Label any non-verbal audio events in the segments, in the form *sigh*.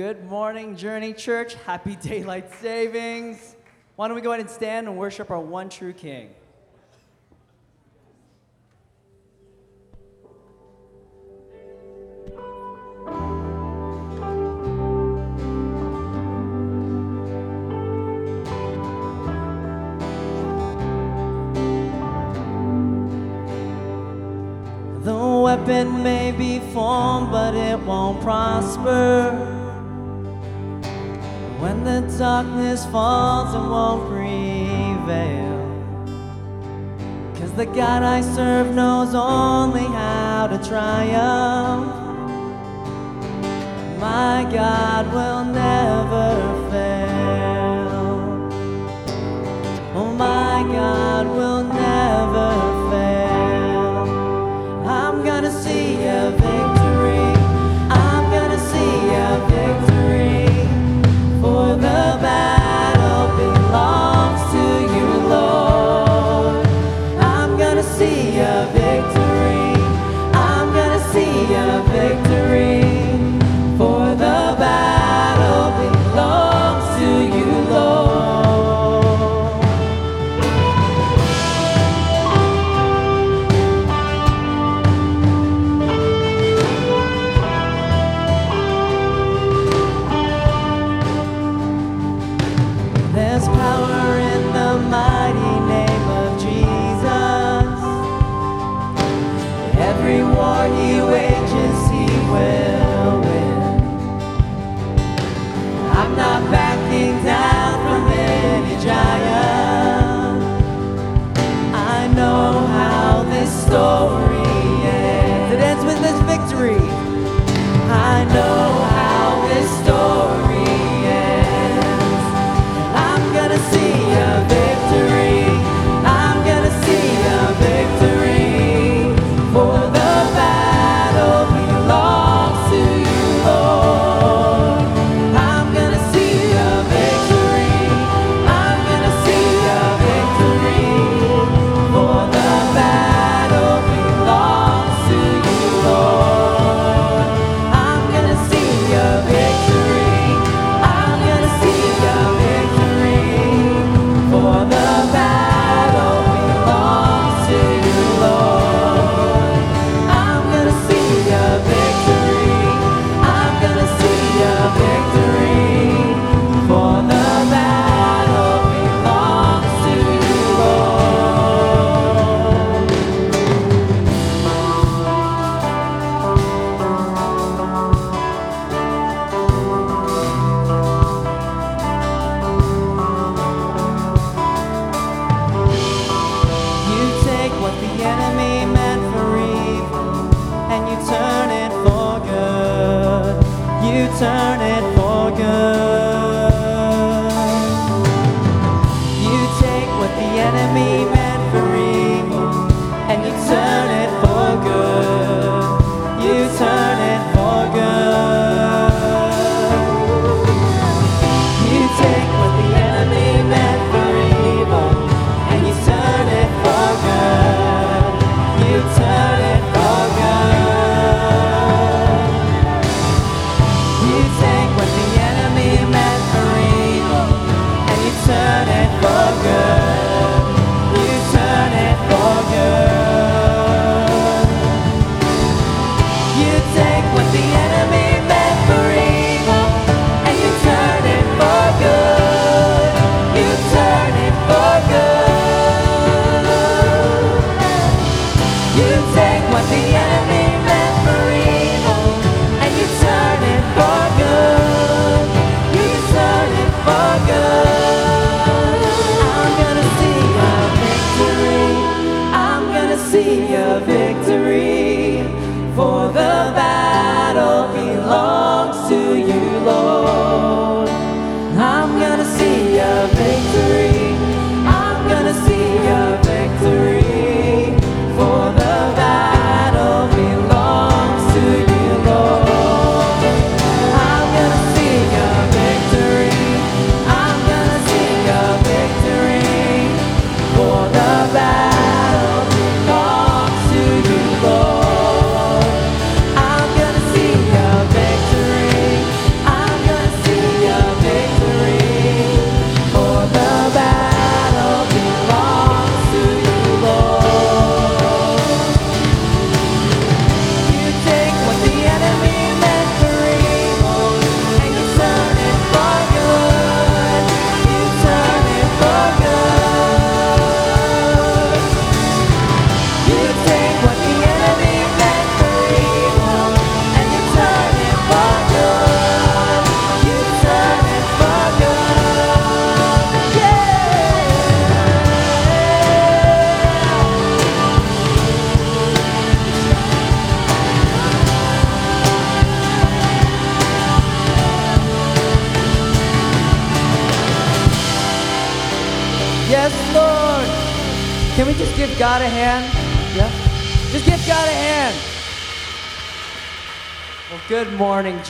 Good morning, Journey Church. Happy *laughs* daylight savings. Why don't we go ahead and stand and worship our one true King? The weapon may be formed, but it won't prosper. Darkness falls, it won't prevail. Cause the God I serve knows only how to triumph. My God will never fail. Oh, my God will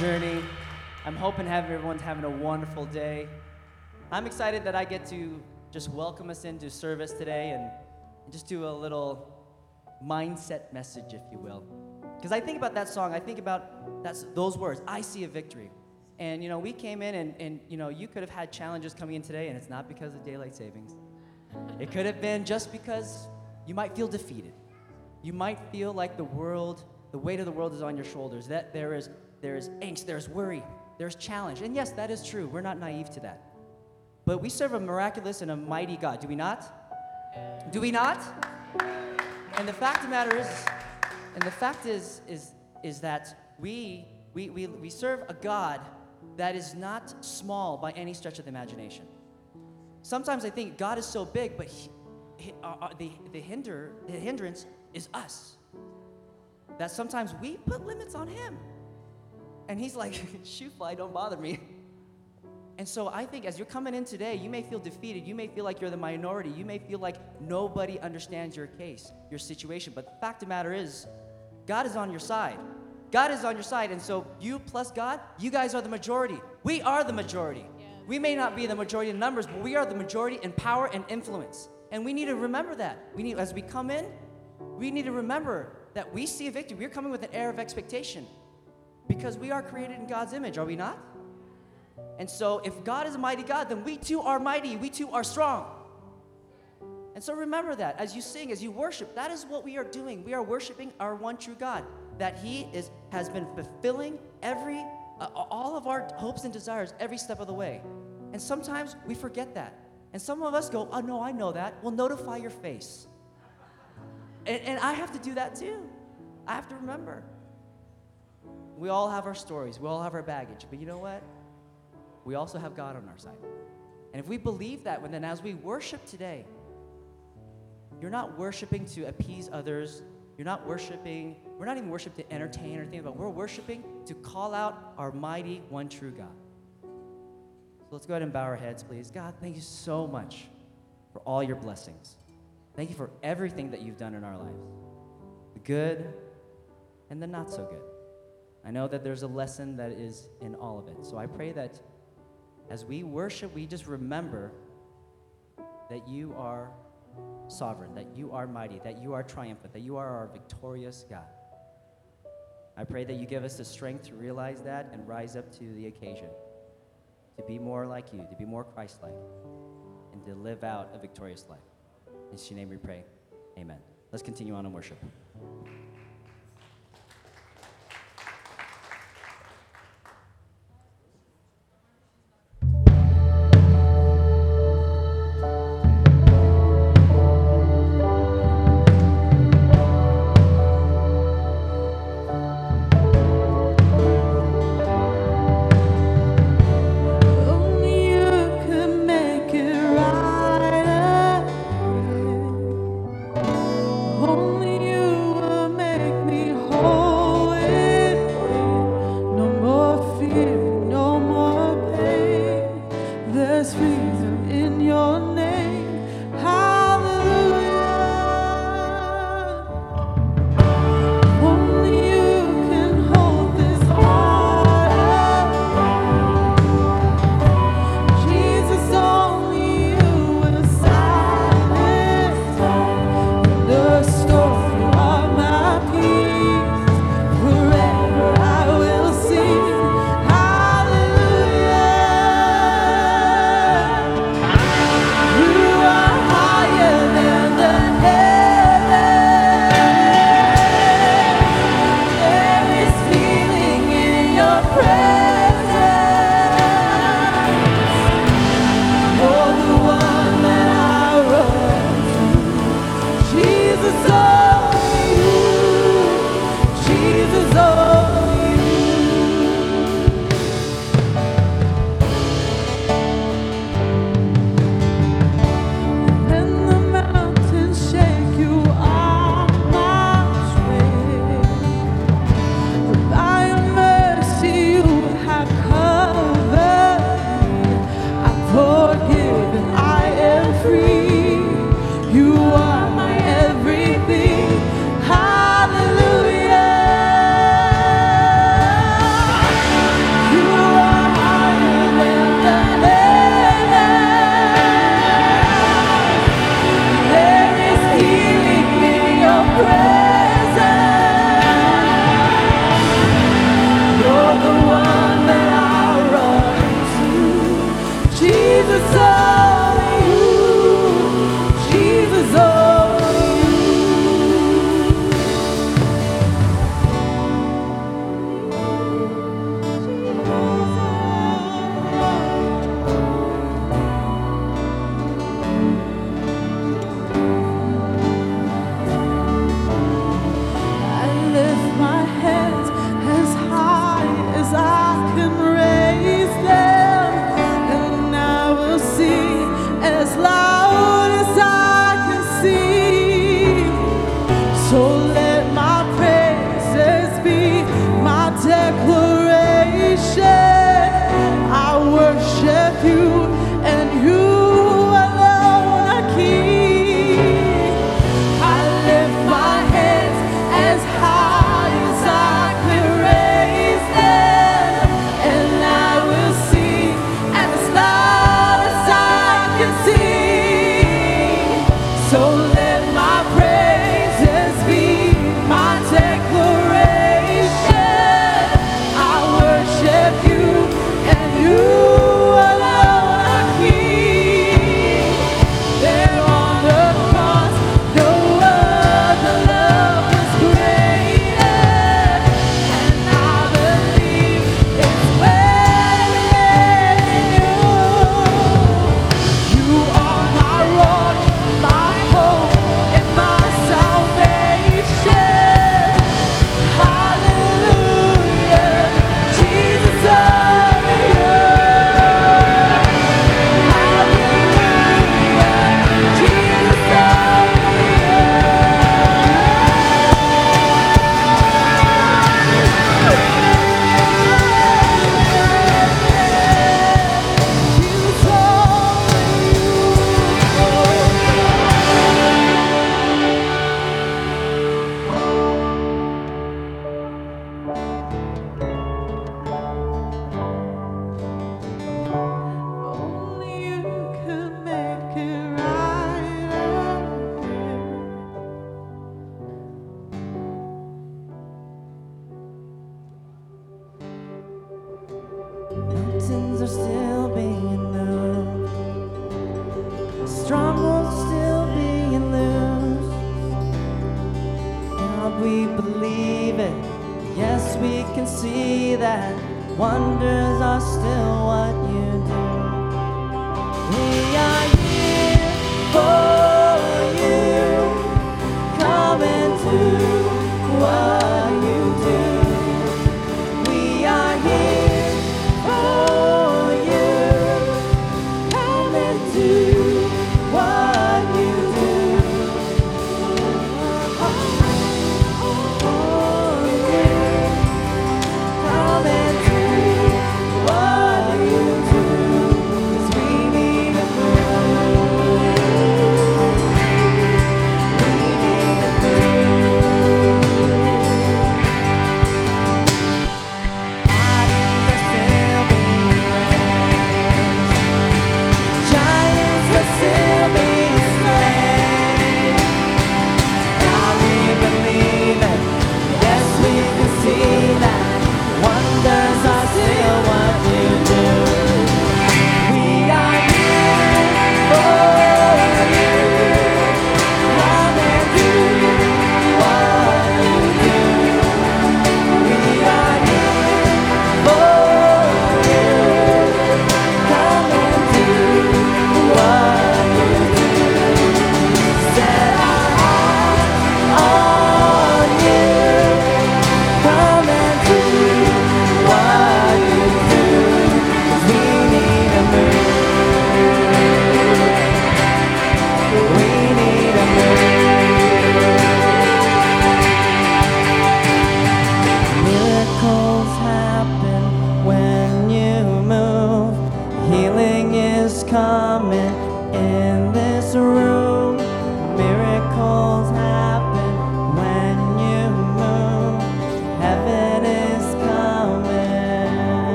Journey. I'm hoping everyone's having a wonderful day. I'm excited that I get to just welcome us into service today and just do a little mindset message, if you will. Because I think about that song, I think about that's, those words, I see a victory. And, you know, we came in and, and, you know, you could have had challenges coming in today, and it's not because of daylight savings. It could have been just because you might feel defeated. You might feel like the world, the weight of the world is on your shoulders, that there is, there is angst, there's worry, there's challenge. And yes, that is true. We're not naive to that. But we serve a miraculous and a mighty God, do we not? Do we not? And the fact of the matter is, and the fact is, is, is that we, we, we, we serve a God that is not small by any stretch of the imagination. Sometimes I think God is so big, but he, he, uh, uh, the, the, hinder, the hindrance is us. That sometimes we put limits on Him. And He's like, *laughs* shoot fly, don't bother me. And so I think as you're coming in today, you may feel defeated. You may feel like you're the minority. You may feel like nobody understands your case, your situation. But the fact of the matter is, God is on your side. God is on your side. And so you plus God, you guys are the majority. We are the majority. We may not be the majority in numbers, but we are the majority in power and influence. And we need to remember that. We need, as we come in, we need to remember that we see a victory. We're coming with an air of expectation because we are created in God's image, are we not? And so, if God is a mighty God, then we too are mighty, we too are strong. And so, remember that as you sing, as you worship, that is what we are doing. We are worshiping our one true God, that He is, has been fulfilling every, uh, all of our hopes and desires every step of the way. And sometimes we forget that. And some of us go, Oh, no, I know that. Well, notify your face. And, and I have to do that too. I have to remember. We all have our stories, we all have our baggage. But you know what? We also have God on our side. And if we believe that, then as we worship today, you're not worshiping to appease others. You're not worshiping, we're not even worshiping to entertain or anything, but we're worshiping to call out our mighty, one true God. So let's go ahead and bow our heads, please. God, thank you so much for all your blessings. Thank you for everything that you've done in our lives the good and the not so good. I know that there's a lesson that is in all of it. So I pray that as we worship, we just remember that you are sovereign, that you are mighty, that you are triumphant, that you are our victorious God. I pray that you give us the strength to realize that and rise up to the occasion, to be more like you, to be more Christ like, and to live out a victorious life. In your name we pray. Amen. Let's continue on in worship.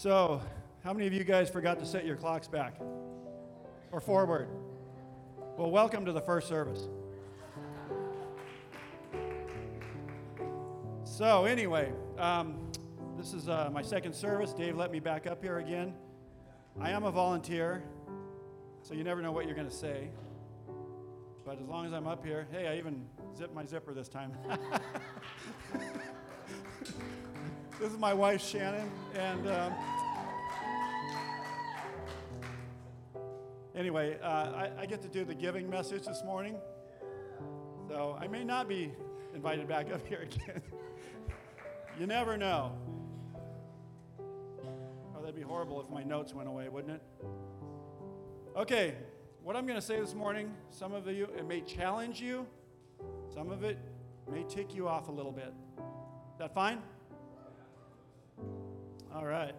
So, how many of you guys forgot to set your clocks back or forward? Well, welcome to the first service. So, anyway, um, this is uh, my second service. Dave let me back up here again. I am a volunteer, so you never know what you're going to say. But as long as I'm up here, hey, I even zipped my zipper this time. *laughs* this is my wife, Shannon, and um, anyway, uh, I, I get to do the giving message this morning. So I may not be invited back up here *laughs* again. you never know. Oh, that'd be horrible if my notes went away, wouldn't it? Okay, what I'm going to say this morning, some of you, it may challenge you, some of it may tick you off a little bit. Is that fine? All right.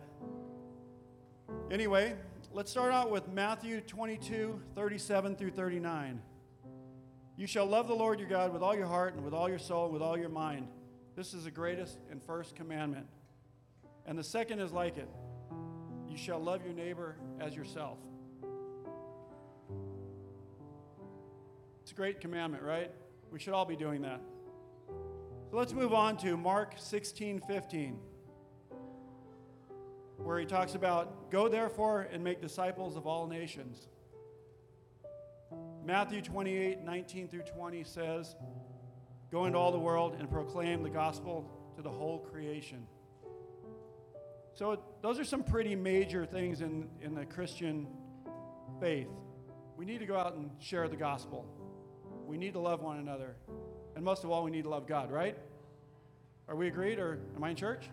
Anyway, let's start out with Matthew 22, 37 through 39. You shall love the Lord your God with all your heart and with all your soul and with all your mind. This is the greatest and first commandment. And the second is like it you shall love your neighbor as yourself. It's a great commandment, right? We should all be doing that. So let's move on to Mark 16 15, where he talks about go therefore and make disciples of all nations. Matthew 28 19 through 20 says, Go into all the world and proclaim the gospel to the whole creation. So, those are some pretty major things in, in the Christian faith. We need to go out and share the gospel. We need to love one another. And most of all, we need to love God, right? Are we agreed or am I in church?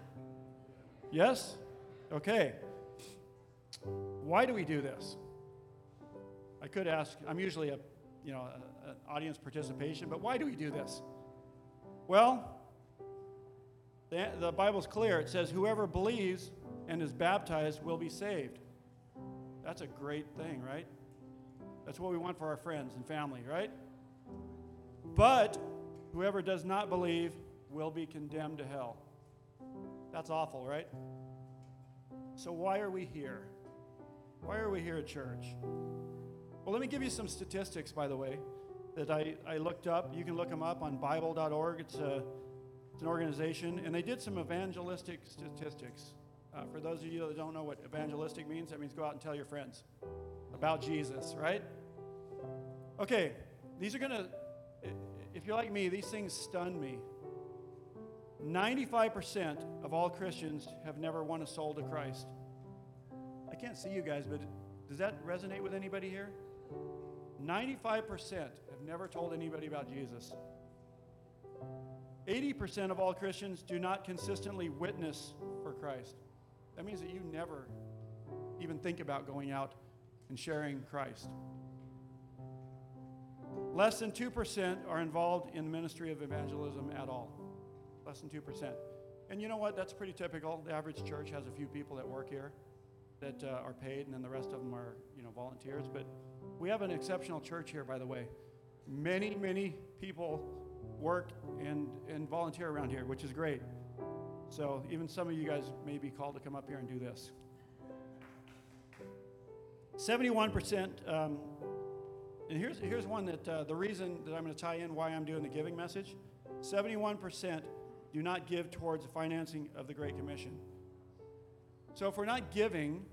Yes? Okay. Why do we do this? I could ask, I'm usually a, you know, an audience participation, but why do we do this? Well, the, the Bible's clear. It says, whoever believes and is baptized will be saved. That's a great thing, right? That's what we want for our friends and family, right? But whoever does not believe will be condemned to hell. That's awful, right? So, why are we here? Why are we here at church? Well, let me give you some statistics, by the way, that I, I looked up. You can look them up on Bible.org. It's, a, it's an organization, and they did some evangelistic statistics. Uh, for those of you that don't know what evangelistic means, that means go out and tell your friends about Jesus, right? Okay, these are going to if you're like me, these things stun me. 95% of all Christians have never won a soul to Christ. I can't see you guys, but does that resonate with anybody here? 95% have never told anybody about Jesus. 80% of all Christians do not consistently witness for Christ. That means that you never even think about going out and sharing Christ. Less than 2% are involved in the ministry of evangelism at all. Less than 2%. And you know what? That's pretty typical. The average church has a few people that work here that uh, are paid, and then the rest of them are, you know, volunteers. But we have an exceptional church here, by the way. Many, many people work and, and volunteer around here, which is great. So even some of you guys may be called to come up here and do this. 71% um, and here's, here's one that uh, the reason that I'm going to tie in why I'm doing the giving message 71% do not give towards the financing of the Great Commission. So if we're not giving,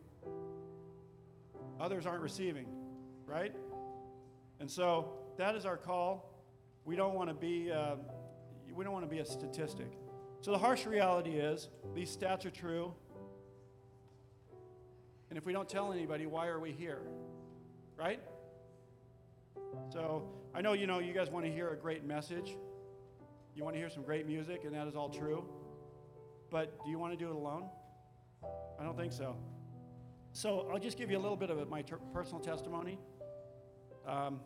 others aren't receiving, right? And so that is our call. We don't want to be, uh, we don't want to be a statistic. So the harsh reality is these stats are true. And if we don't tell anybody, why are we here? Right? So I know you know you guys want to hear a great message. You want to hear some great music, and that is all true. But do you want to do it alone? I don't think so. So I'll just give you a little bit of my ter- personal testimony. Um,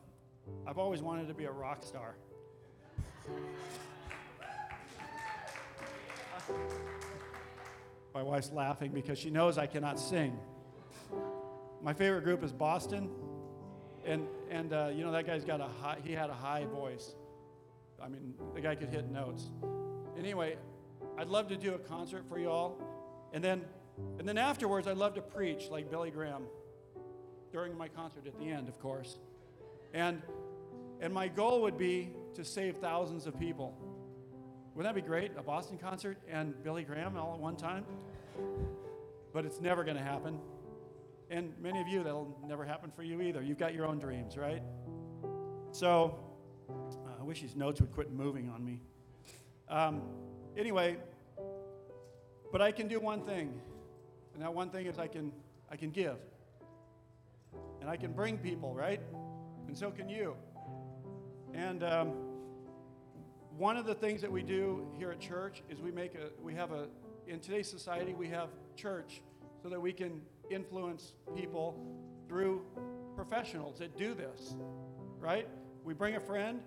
I've always wanted to be a rock star. My wife's laughing because she knows I cannot sing. My favorite group is Boston and and uh, you know that guy's got a high he had a high voice I mean, the guy could hit notes. Anyway, I'd love to do a concert for y'all. And then, and then afterwards, I'd love to preach like Billy Graham during my concert at the end, of course. And, and my goal would be to save thousands of people. Wouldn't that be great? A Boston concert and Billy Graham all at one time? But it's never going to happen. And many of you, that'll never happen for you either. You've got your own dreams, right? So, wish these notes would quit moving on me. Um, anyway, but I can do one thing, and that one thing is I can I can give, and I can bring people, right? And so can you. And um, one of the things that we do here at church is we make a we have a in today's society we have church so that we can influence people through professionals that do this, right? We bring a friend,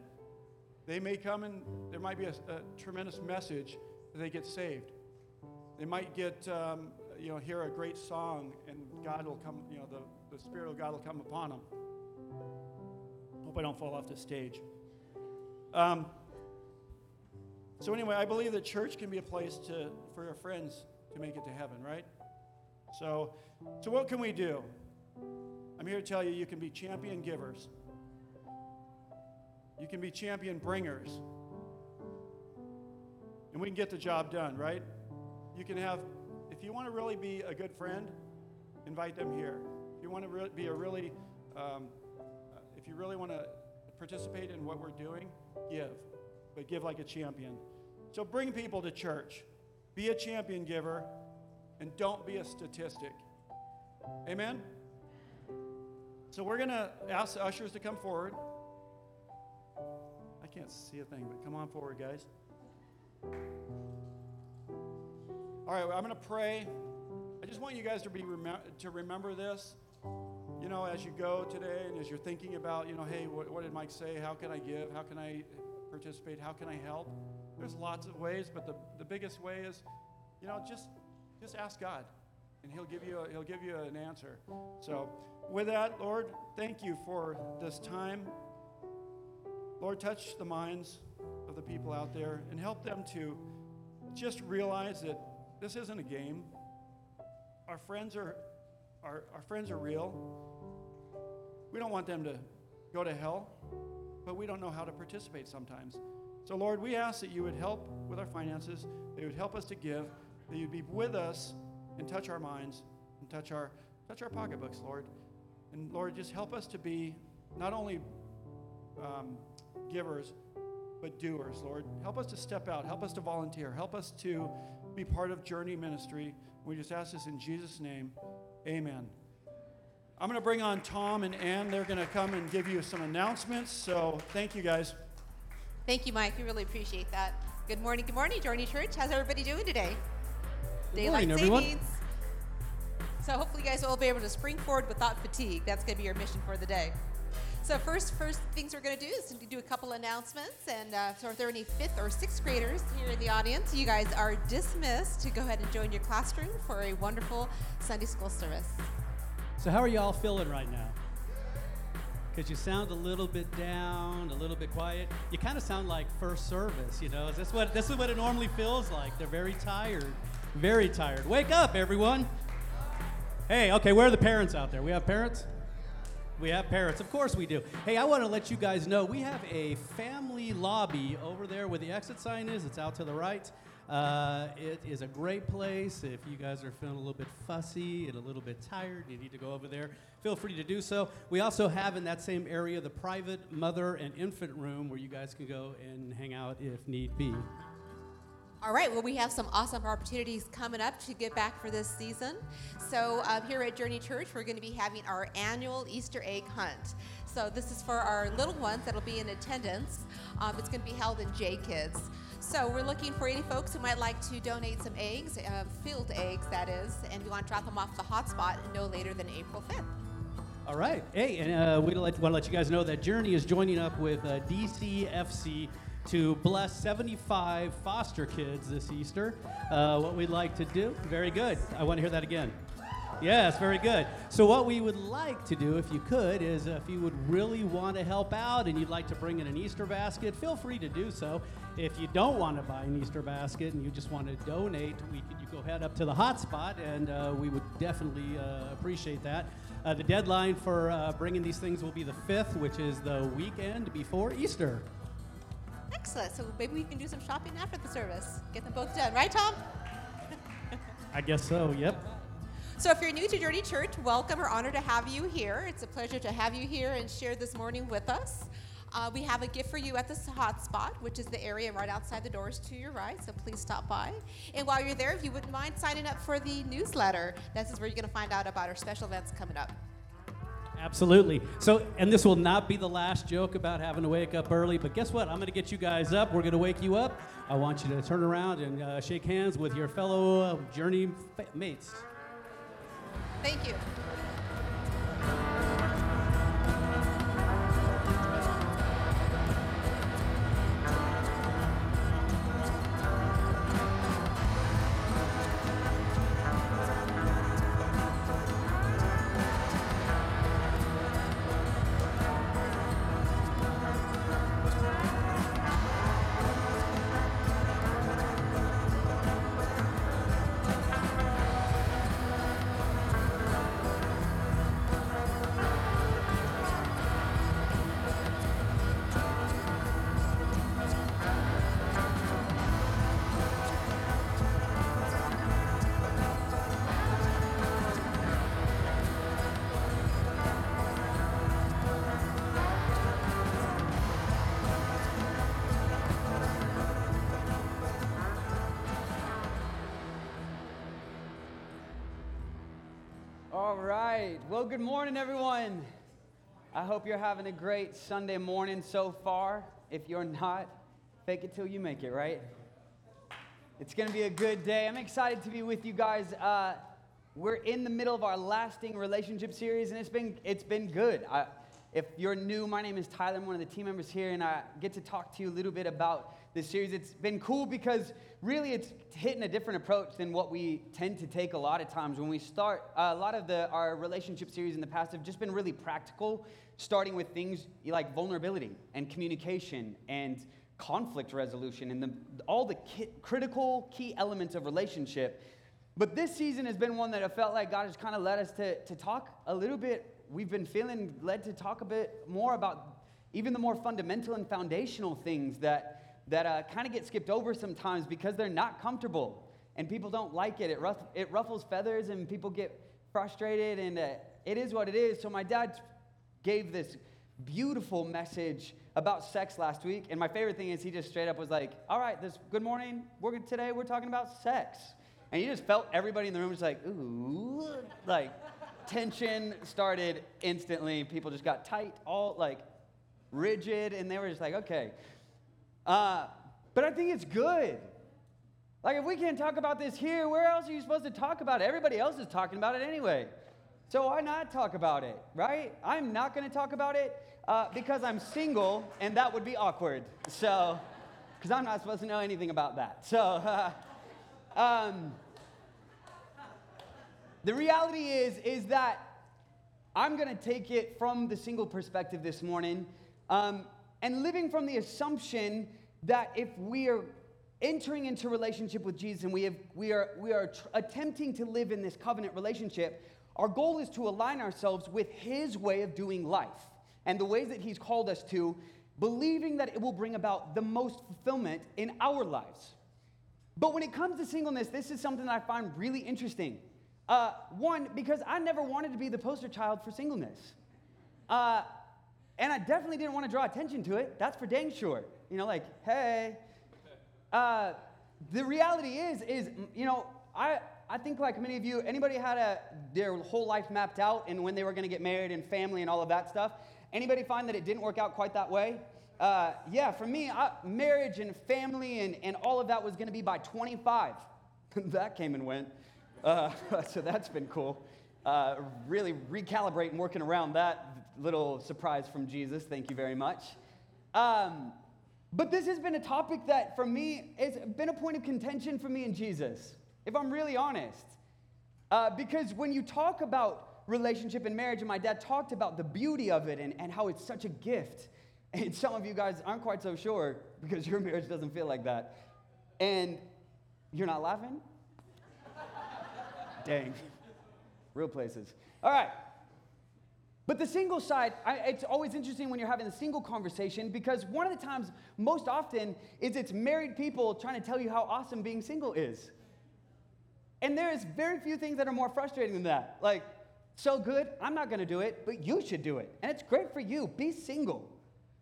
they may come and there might be a, a tremendous message that they get saved. They might get, um, you know, hear a great song and God will come, you know, the, the Spirit of God will come upon them. Hope I don't fall off the stage. Um, so anyway, I believe that church can be a place to, for your friends to make it to heaven, right? So, so what can we do? I'm here to tell you, you can be champion givers. You can be champion bringers. And we can get the job done, right? You can have, if you want to really be a good friend, invite them here. If you want to re- be a really, um, if you really want to participate in what we're doing, give. But give like a champion. So bring people to church. Be a champion giver and don't be a statistic. Amen? So we're going to ask the ushers to come forward. Can't see a thing, but come on forward, guys. All right, I'm going to pray. I just want you guys to be to remember this. You know, as you go today and as you're thinking about, you know, hey, what, what did Mike say? How can I give? How can I participate? How can I help? There's lots of ways, but the, the biggest way is, you know, just just ask God, and He'll give you a, He'll give you an answer. So, with that, Lord, thank you for this time. Lord, touch the minds of the people out there and help them to just realize that this isn't a game. Our friends are, our, our friends are real. We don't want them to go to hell, but we don't know how to participate sometimes. So, Lord, we ask that you would help with our finances, that you would help us to give, that you'd be with us and touch our minds and touch our, touch our pocketbooks, Lord. And Lord, just help us to be not only um, givers, but doers, Lord. Help us to step out. Help us to volunteer. Help us to be part of Journey Ministry. We just ask this in Jesus' name. Amen. I'm going to bring on Tom and Ann. They're going to come and give you some announcements. So thank you, guys. Thank you, Mike. We really appreciate that. Good morning. Good morning, Journey Church. How's everybody doing today? Good Daylight morning, everyone. savings. So hopefully you guys will be able to spring forward without fatigue. That's going to be your mission for the day. So first, first things we're going to do is do a couple announcements. And uh, so if there are any fifth or sixth graders here in the audience, you guys are dismissed to go ahead and join your classroom for a wonderful Sunday school service. So, how are y'all feeling right now? Because you sound a little bit down, a little bit quiet. You kind of sound like first service, you know. Is this what this is what it normally feels like? They're very tired, very tired. Wake up, everyone! Hey, okay, where are the parents out there? We have parents. We have parents, of course we do. Hey, I want to let you guys know we have a family lobby over there where the exit sign is. It's out to the right. Uh, it is a great place. If you guys are feeling a little bit fussy and a little bit tired, you need to go over there. Feel free to do so. We also have in that same area the private mother and infant room where you guys can go and hang out if need be. All right, well, we have some awesome opportunities coming up to get back for this season. So, uh, here at Journey Church, we're going to be having our annual Easter egg hunt. So, this is for our little ones that'll be in attendance. Um, it's going to be held in J Kids. So, we're looking for any folks who might like to donate some eggs, uh, filled eggs, that is, and we want to drop them off the hotspot no later than April 5th. All right. Hey, and uh, we want to let you guys know that Journey is joining up with uh, DCFC to bless 75 foster kids this Easter. Uh, what we'd like to do, very good. I want to hear that again. Yes, very good. So, what we would like to do, if you could, is if you would really want to help out and you'd like to bring in an Easter basket, feel free to do so. If you don't want to buy an Easter basket and you just want to donate, we could, you go head up to the hotspot, and uh, we would definitely uh, appreciate that. Uh, the deadline for uh, bringing these things will be the 5th, which is the weekend before Easter. Excellent. So maybe we can do some shopping after the service. Get them both done, right, Tom? *laughs* I guess so, yep. So if you're new to Journey Church, welcome. We're honored to have you here. It's a pleasure to have you here and share this morning with us. Uh, we have a gift for you at the hotspot, which is the area right outside the doors to your right. So please stop by. And while you're there, if you wouldn't mind signing up for the newsletter, this is where you're going to find out about our special events coming up. Absolutely. So, and this will not be the last joke about having to wake up early, but guess what? I'm going to get you guys up. We're going to wake you up. I want you to turn around and uh, shake hands with your fellow uh, journey mates. Thank you. All right. Well, good morning, everyone. I hope you're having a great Sunday morning so far. If you're not, fake it till you make it, right? It's going to be a good day. I'm excited to be with you guys. Uh, we're in the middle of our lasting relationship series, and it's been it's been good. I, if you're new, my name is Tyler. I'm one of the team members here, and I get to talk to you a little bit about this series. It's been cool because really it's hitting a different approach than what we tend to take a lot of times when we start. Uh, a lot of the our relationship series in the past have just been really practical, starting with things like vulnerability and communication and conflict resolution and the, all the ki- critical key elements of relationship. But this season has been one that I felt like God has kind of led us to, to talk a little bit. We've been feeling led to talk a bit more about even the more fundamental and foundational things that, that uh, kind of get skipped over sometimes because they're not comfortable and people don't like it. It, ruff, it ruffles feathers and people get frustrated, and uh, it is what it is. So, my dad gave this beautiful message about sex last week, and my favorite thing is he just straight up was like, "All right, this good morning. We're today we're talking about sex," and you just felt everybody in the room was like, "Ooh," like tension started instantly. People just got tight, all like rigid, and they were just like, "Okay." Uh, but I think it's good. Like, if we can't talk about this here, where else are you supposed to talk about it? Everybody else is talking about it anyway. So why not talk about it, right? I'm not going to talk about it uh, because I'm single, and that would be awkward. So, because I'm not supposed to know anything about that. So, uh, *laughs* um, the reality is, is that I'm going to take it from the single perspective this morning, um, and living from the assumption that if we are entering into relationship with Jesus and we, have, we are, we are tr- attempting to live in this covenant relationship, our goal is to align ourselves with His way of doing life and the ways that He's called us to, believing that it will bring about the most fulfillment in our lives. But when it comes to singleness, this is something that I find really interesting. Uh, one, because I never wanted to be the poster child for singleness. Uh, and I definitely didn't want to draw attention to it. That's for dang sure. You know, like, hey. *laughs* Uh, the reality is, is you know, I, I think like many of you, anybody had a, their whole life mapped out and when they were going to get married and family and all of that stuff. Anybody find that it didn't work out quite that way? Uh, yeah, for me, I, marriage and family and, and all of that was going to be by 25. *laughs* that came and went. Uh, *laughs* so that's been cool. Uh, really recalibrating, working around that little surprise from Jesus. Thank you very much. Um, but this has been a topic that, for me, has been a point of contention for me and Jesus, if I'm really honest. Uh, because when you talk about relationship and marriage, and my dad talked about the beauty of it and, and how it's such a gift. *laughs* And some of you guys aren't quite so sure because your marriage doesn't feel like that. And you're not laughing? *laughs* Dang. Real places. All right. But the single side, I, it's always interesting when you're having a single conversation because one of the times, most often, is it's married people trying to tell you how awesome being single is. And there is very few things that are more frustrating than that. Like, so good, I'm not gonna do it, but you should do it. And it's great for you. Be single.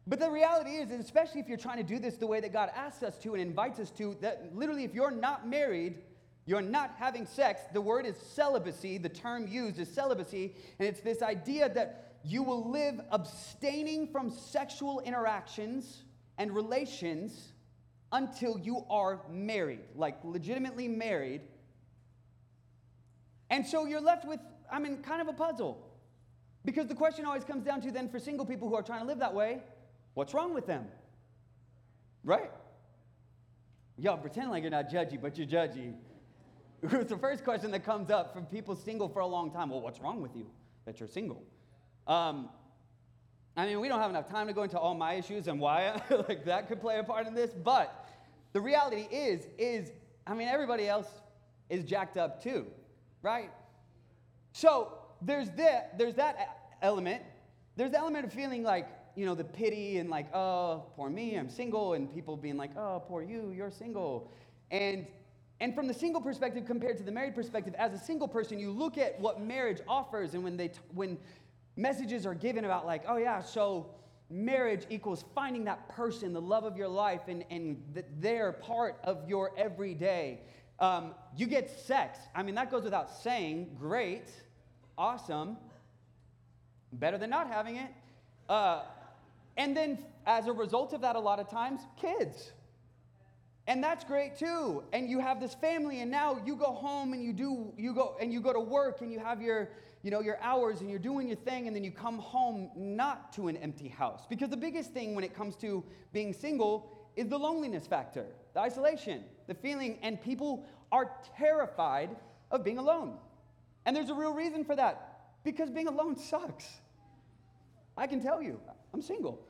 But the reality is, especially if you're trying to do this the way that God asks us to and invites us to, that literally, if you're not married, you're not having sex. The word is celibacy. The term used is celibacy. And it's this idea that you will live abstaining from sexual interactions and relations until you are married, like legitimately married. And so you're left with, I mean, kind of a puzzle. Because the question always comes down to then for single people who are trying to live that way, what's wrong with them? Right? Y'all pretend like you're not judgy, but you're judgy. *laughs* It's the first question that comes up from people single for a long time. Well, what's wrong with you that you're single? Um, I mean, we don't have enough time to go into all my issues and why *laughs* like that could play a part in this, but the reality is, is I mean, everybody else is jacked up too, right? So there's that, there's that element. There's the element of feeling like, you know, the pity and like, oh, poor me, I'm single, and people being like, oh, poor you, you're single. And and from the single perspective compared to the married perspective, as a single person, you look at what marriage offers, and when they t- when messages are given about like, oh yeah, so marriage equals finding that person, the love of your life, and and they're part of your everyday. Um, you get sex. I mean, that goes without saying. Great, awesome, better than not having it. Uh, and then, as a result of that, a lot of times, kids. And that's great too. And you have this family and now you go home and you do you go and you go to work and you have your you know your hours and you're doing your thing and then you come home not to an empty house. Because the biggest thing when it comes to being single is the loneliness factor, the isolation, the feeling and people are terrified of being alone. And there's a real reason for that. Because being alone *laughs* sucks. I can tell you. I'm single.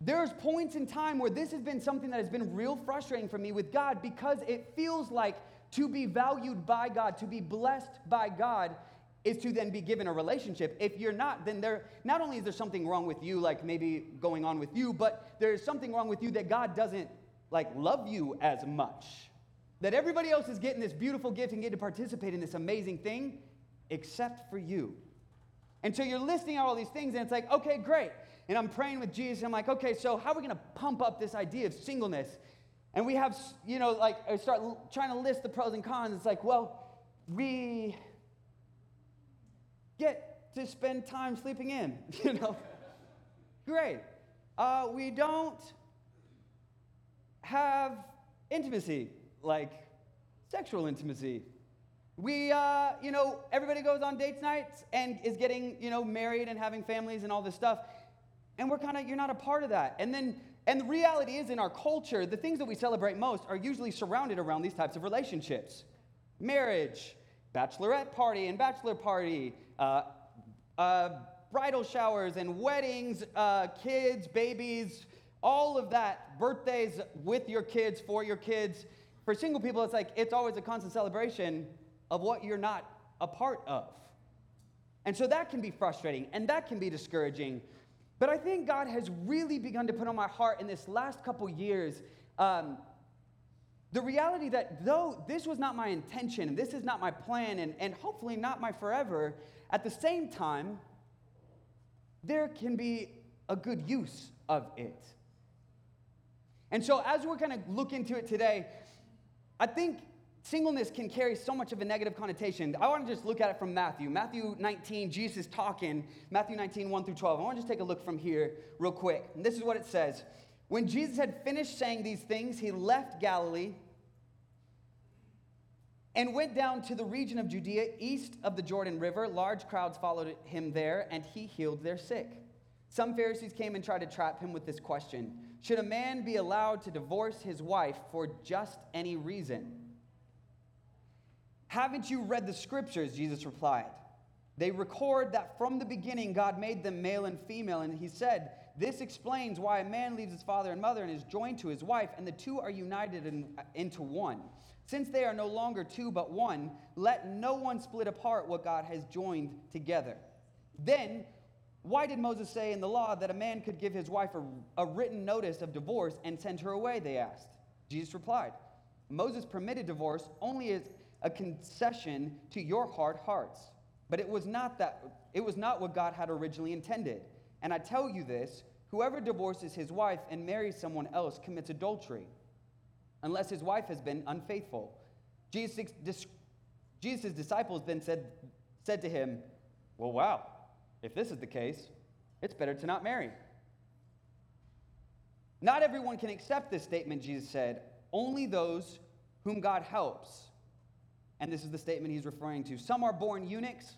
There's points in time where this has been something that has been real frustrating for me with God because it feels like to be valued by God, to be blessed by God, is to then be given a relationship. If you're not, then there not only is there something wrong with you, like maybe going on with you, but there's something wrong with you that God doesn't like love you as much. That everybody else is getting this beautiful gift and getting to participate in this amazing thing, except for you. And so you're listing out all these things, and it's like, okay, great and I'm praying with Jesus. I'm like, okay, so how are we going to pump up this idea of singleness? And we have, you know, like, I start trying to list the pros and cons. It's like, well, we get to spend time sleeping in, *laughs* you know? Great. Uh, we don't have intimacy, like sexual intimacy. We, uh, you know, everybody goes on dates nights and is getting, you know, married and having families and all this stuff and we're kind of you're not a part of that. And then and the reality is in our culture the things that we celebrate most are usually surrounded around these types of relationships. Marriage bachelorette party and bachelor party uh, uh, bridal showers and weddings uh, kids babies all of that birthdays with your kids for your kids. For single people it's like it's always a constant celebration of what you're not a part of. And so that can be frustrating and that can be discouraging but I think God has really begun to put on my heart in this last couple years um, the reality that though this was not my intention, and this is not my plan, and, and hopefully not my forever, at the same time, there can be a good use of it. And so, as we're going to look into it today, I think Singleness can carry so much of a negative connotation. I want to just look at it from Matthew. Matthew 19, Jesus talking. Matthew 19, 1 through 12. I want to just take a look from here real quick. And this is what it says. When Jesus had finished saying these things, he left Galilee and went down to the region of Judea east of the Jordan River. Large crowds followed him there, and he healed their sick. Some Pharisees came and tried to trap him with this question Should a man be allowed to divorce his wife for just any reason? Haven't you read the scriptures? Jesus replied. They record that from the beginning God made them male and female, and he said, This explains why a man leaves his father and mother and is joined to his wife, and the two are united in, into one. Since they are no longer two but one, let no one split apart what God has joined together. Then, why did Moses say in the law that a man could give his wife a, a written notice of divorce and send her away? They asked. Jesus replied, Moses permitted divorce only as a concession to your hard hearts. But it was not that it was not what God had originally intended. And I tell you this, whoever divorces his wife and marries someone else commits adultery, unless his wife has been unfaithful. Jesus, Jesus' disciples then said, said to him, Well, wow, if this is the case, it's better to not marry. Not everyone can accept this statement, Jesus said, only those whom God helps. And this is the statement he's referring to. Some are born eunuchs,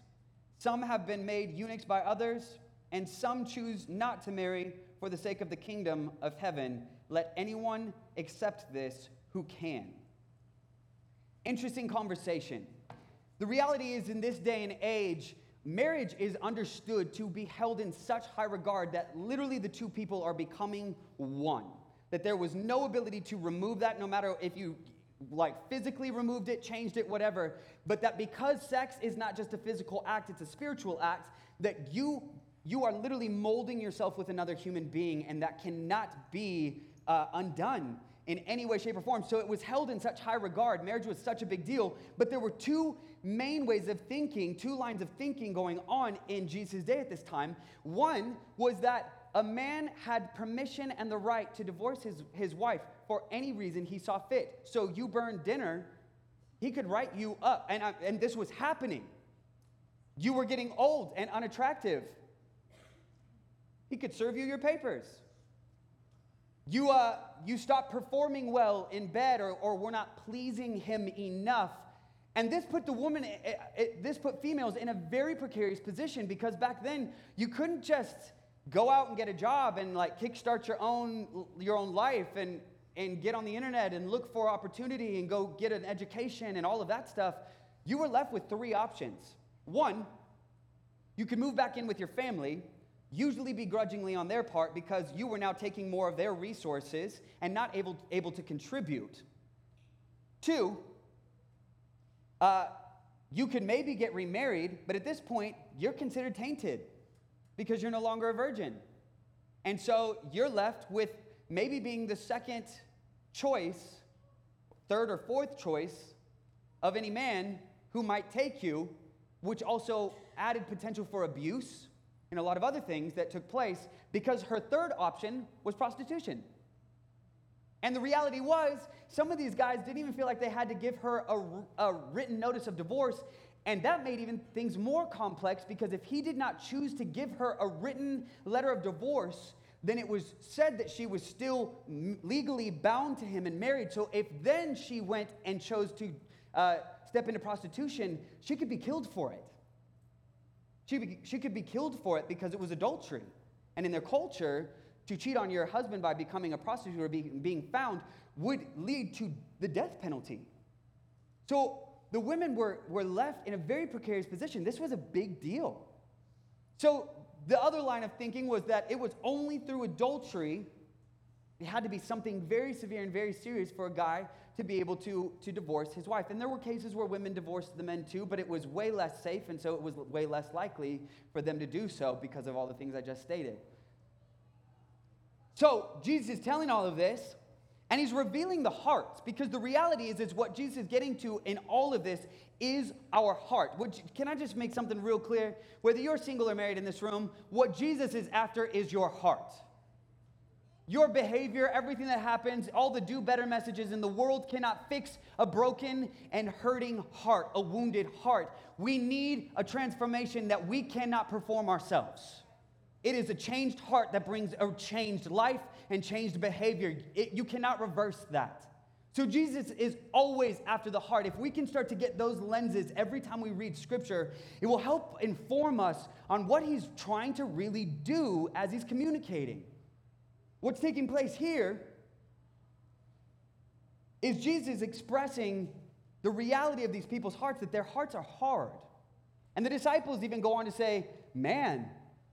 some have been made eunuchs by others, and some choose not to marry for the sake of the kingdom of heaven. Let anyone accept this who can. Interesting conversation. The reality is, in this day and age, marriage is understood to be held in such high regard that literally the two people are becoming one. That there was no ability to remove that, no matter if you like physically removed it, changed it, whatever, but that because sex is not just a physical act, it's a spiritual act, that you you are literally molding yourself with another human being, and that cannot be uh, undone in any way, shape, or form. So it was held in such high regard. Marriage was such a big deal, but there were two main ways of thinking, two lines of thinking going on in Jesus' day at this time. One was that a man had permission and the right to divorce his, his wife for any reason he saw fit. So you burned dinner, he could write you up. And, and this was happening. You were getting old and unattractive. He could serve you your papers. You, uh, you stopped performing well in bed or, or were not pleasing him enough. And this put the woman, it, eh, it, eh, this put females in a very precarious position because back then you couldn't just go out and get a job and like kickstart your own, your own life and, and get on the internet and look for opportunity and go get an education and all of that stuff, you were left with three options. One, you could move back in with your family, usually begrudgingly on their part because you were now taking more of their resources and not able, able to contribute. Two, uh, you could maybe get remarried, but at this point, you're considered tainted because you're no longer a virgin. And so you're left with maybe being the second choice, third or fourth choice of any man who might take you, which also added potential for abuse and a lot of other things that took place because her third option was prostitution. And the reality was, some of these guys didn't even feel like they had to give her a, a, written notice of divorce. And that made even things more complex because if he did not choose to give her a written letter of divorce, then it was said that she was still legally bound to him and married. So if then she went and chose to uh, step into prostitution, she could be killed for it. She, be, she could be killed for it because it was adultery. And in their culture, to cheat on your husband by becoming a prostitute or be, being found would lead to the death penalty. So the women were, were left in a very precarious position. This was a big deal. So the other line of thinking was that it was only through adultery, it had to be something very severe and very serious for a guy to be able to, to divorce his wife. And there were cases where women divorced the men too, but it was way less safe, and so it was way less likely for them to do so because of all the things I just stated. So Jesus is telling all of this, and he's revealing the hearts because the reality is, is what Jesus is getting to in all of this is our heart. Which, can I just make something real clear? Whether you're single or married in this room, what Jesus is after is your heart. Your behavior, everything that happens, all the do better messages in the world cannot fix a broken and hurting heart, a wounded heart. We need a transformation that we cannot perform ourselves. It is a changed heart that brings a changed life and changed behavior. It, you cannot reverse that. So Jesus is always after the heart. If we can start to get those lenses every time we read scripture, it will help inform us on what he's trying to really do as he's communicating. What's taking place here is Jesus expressing the reality of these people's hearts that their hearts are hard. And the disciples even go on to say, man,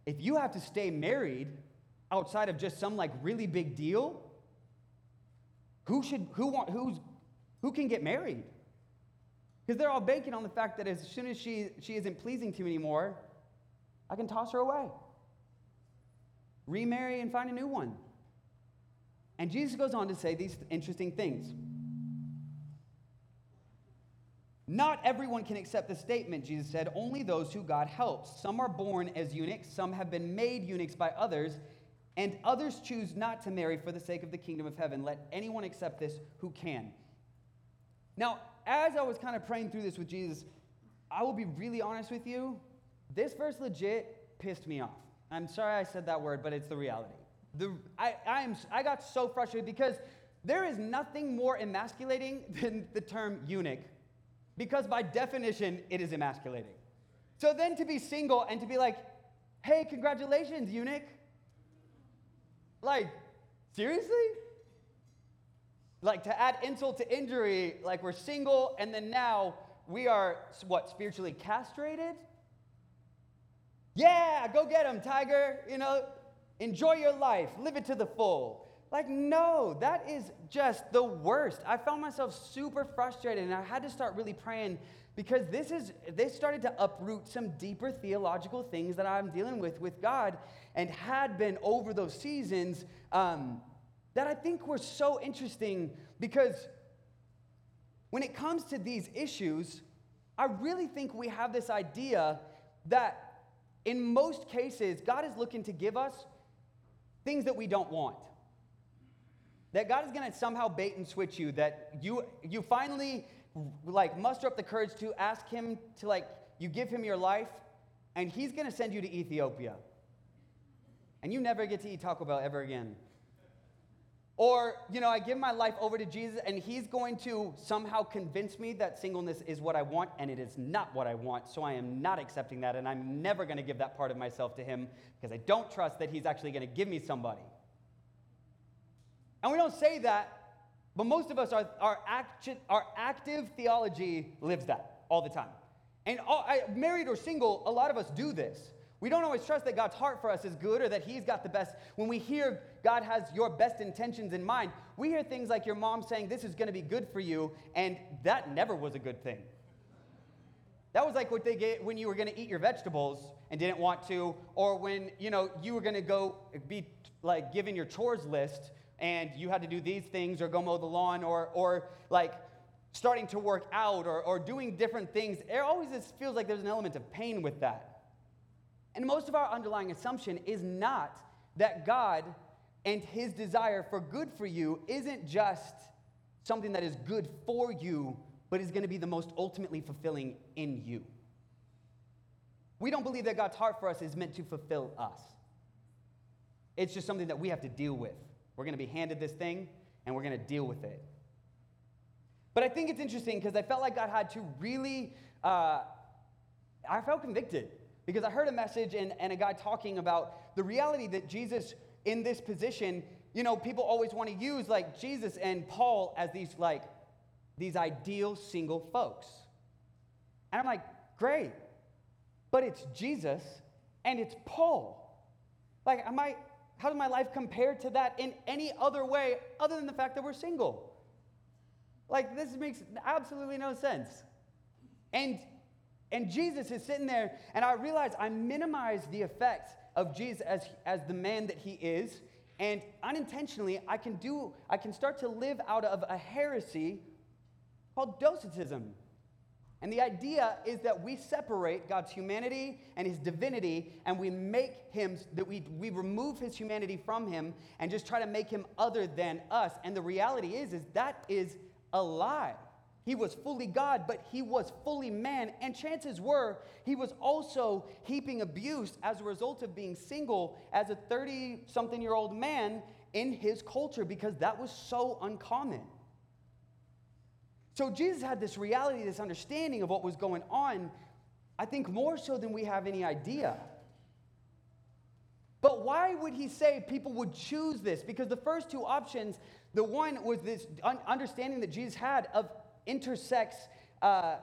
if you have to stay married outside of just some like really big deal, who should who want who's who can get married? Because they're all banking on the fact that as soon as she she isn't pleasing to me anymore, I can toss her away. Remarry and find a new one. And Jesus goes on to say these interesting things. Not everyone can accept the statement, Jesus said, only those who God helps. Some are born as eunuchs, some have been made eunuchs by others, and others choose not to marry for the sake of the kingdom of heaven. Let anyone accept this who can. Now, as I was kind of praying through this with Jesus, I will be really honest with you. This verse legit pissed me off. I'm sorry I said that word, but it's the reality. The, I, I, am, I got so frustrated because there is nothing more emasculating *laughs* than the term eunuch because by definition, it is emasculating. So then to be single and to be like, hey, congratulations, eunuch. Like, seriously? Like to add insult to injury, like we're single and then now we are, what, spiritually castrated? Yeah, go get him, tiger. You know, enjoy your life, live it to the full. Like, no, that is just the worst. I found myself super frustrated and I had to start really praying because this is this started to uproot some deeper theological things that I'm dealing with with God and had been over those seasons um, that I think were so interesting because when it comes to these issues, I really think we have this idea that in most cases, God is looking to give us things that we don't want that God is going to somehow bait and switch you, that you, you finally like muster up the courage to ask him to like, you give him your life, and he's going to send you to Ethiopia. And you never get to eat Taco Bell ever again. Or, you know, I give my life over to Jesus and he's going to somehow convince me that singleness is what I want and it is not what I want. So I am not accepting that and I'm never going to give that part of myself to him because I don't trust that he's actually going to give me somebody. And we don't say that, but most of us, are, our, action, our active theology lives that all the time. And all, I, married or single, a lot of us do this. We don't always trust that God's heart for us is good or that He's got the best. When we hear God has your best intentions in mind, we hear things like your mom saying, This is going to be good for you, and that never was a good thing. That was like what they get when you were going to eat your vegetables and didn't want to, or when you know you were going to go be like given your chores list and you had to do these things or go mow the lawn or, or like starting to work out or, or doing different things, it always feels like there's an element of pain with that. And most of our underlying assumption is not that God and his desire for good for you isn't just something that is good for you, but is going to be the most ultimately fulfilling in you. We don't believe that God's heart for us is meant to fulfill us. It's just something that we have to deal with. We're going to be handed this thing and we're going to deal with it. But I think it's interesting because I felt like God had to really, uh, I felt convicted because I heard a message and, and a guy talking about the reality that Jesus in this position, you know, people always want to use like Jesus and Paul as these like, these ideal single folks. And I'm like, great, but it's Jesus and it's Paul. Like, am I, how does my life compare to that in any other way other than the fact that we're single? Like, this makes absolutely no sense. And, and Jesus is sitting there, and I realize I minimize the effects of Jesus as, as the man that he is. And unintentionally, I can do, I can start to live out of a heresy called docetism. And the idea is that we separate God's humanity and his divinity and we make him, that we, we remove his humanity from him and just try to make him other than us. And the reality is, is that is a lie. He was fully God, but he was fully man. And chances were he was also heaping abuse as a result of being single as a 30 something year old man in his culture because that was so uncommon. So Jesus had this reality, this understanding of what was going on, I think more so than we have any idea. But why would he say people would choose this? Because the first two options, the one was this understanding that Jesus had of intersex uh,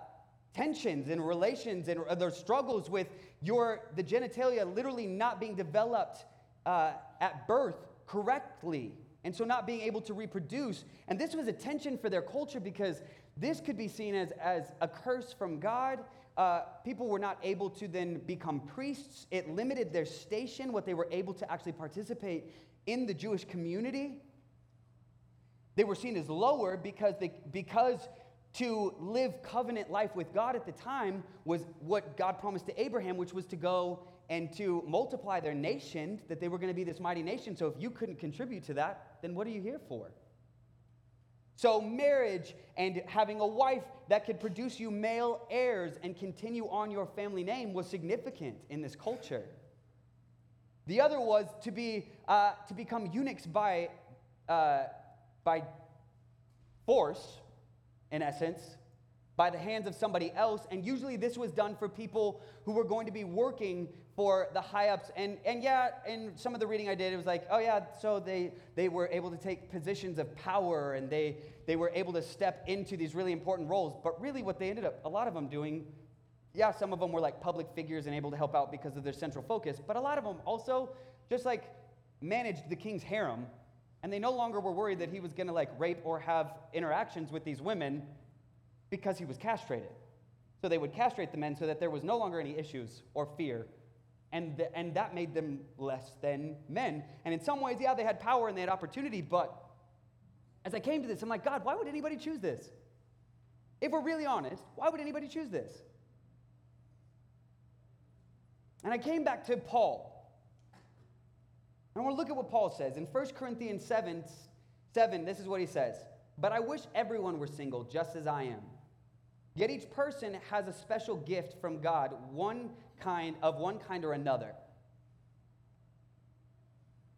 tensions and relations and uh, their struggles with your the genitalia literally not being developed uh, at birth correctly and so not being able to reproduce and this was a tension for their culture because this could be seen as, as a curse from god uh, people were not able to then become priests it limited their station what they were able to actually participate in the jewish community they were seen as lower because, they, because to live covenant life with God at the time was what God promised to Abraham, which was to go and to multiply their nation, that they were going to be this mighty nation. So if you couldn't contribute to that, then what are you here for? So, marriage and having a wife that could produce you male heirs and continue on your family name was significant in this culture. The other was to, be, uh, to become eunuchs by, uh, by force, in essence, by the hands of somebody else. And usually this was done for people who were going to be working for the high ups. And, and yeah, in some of the reading I did, it was like, oh yeah, so they, they were able to take positions of power and they, they were able to step into these really important roles. But really, what they ended up, a lot of them doing, yeah, some of them were like public figures and able to help out because of their central focus. But a lot of them also just like managed the king's harem. And they no longer were worried that he was going to like rape or have interactions with these women because he was castrated. So they would castrate the men so that there was no longer any issues or fear. And, the, and that made them less than men. And in some ways, yeah, they had power and they had opportunity, but as I came to this, I'm like, God, why would anybody choose this? If we're really honest, why would anybody choose this? And I came back to Paul. And I want to look at what Paul says. In 1 Corinthians 7, 7, this is what he says But I wish everyone were single, just as I am. Yet each person has a special gift from God, one kind of one kind or another.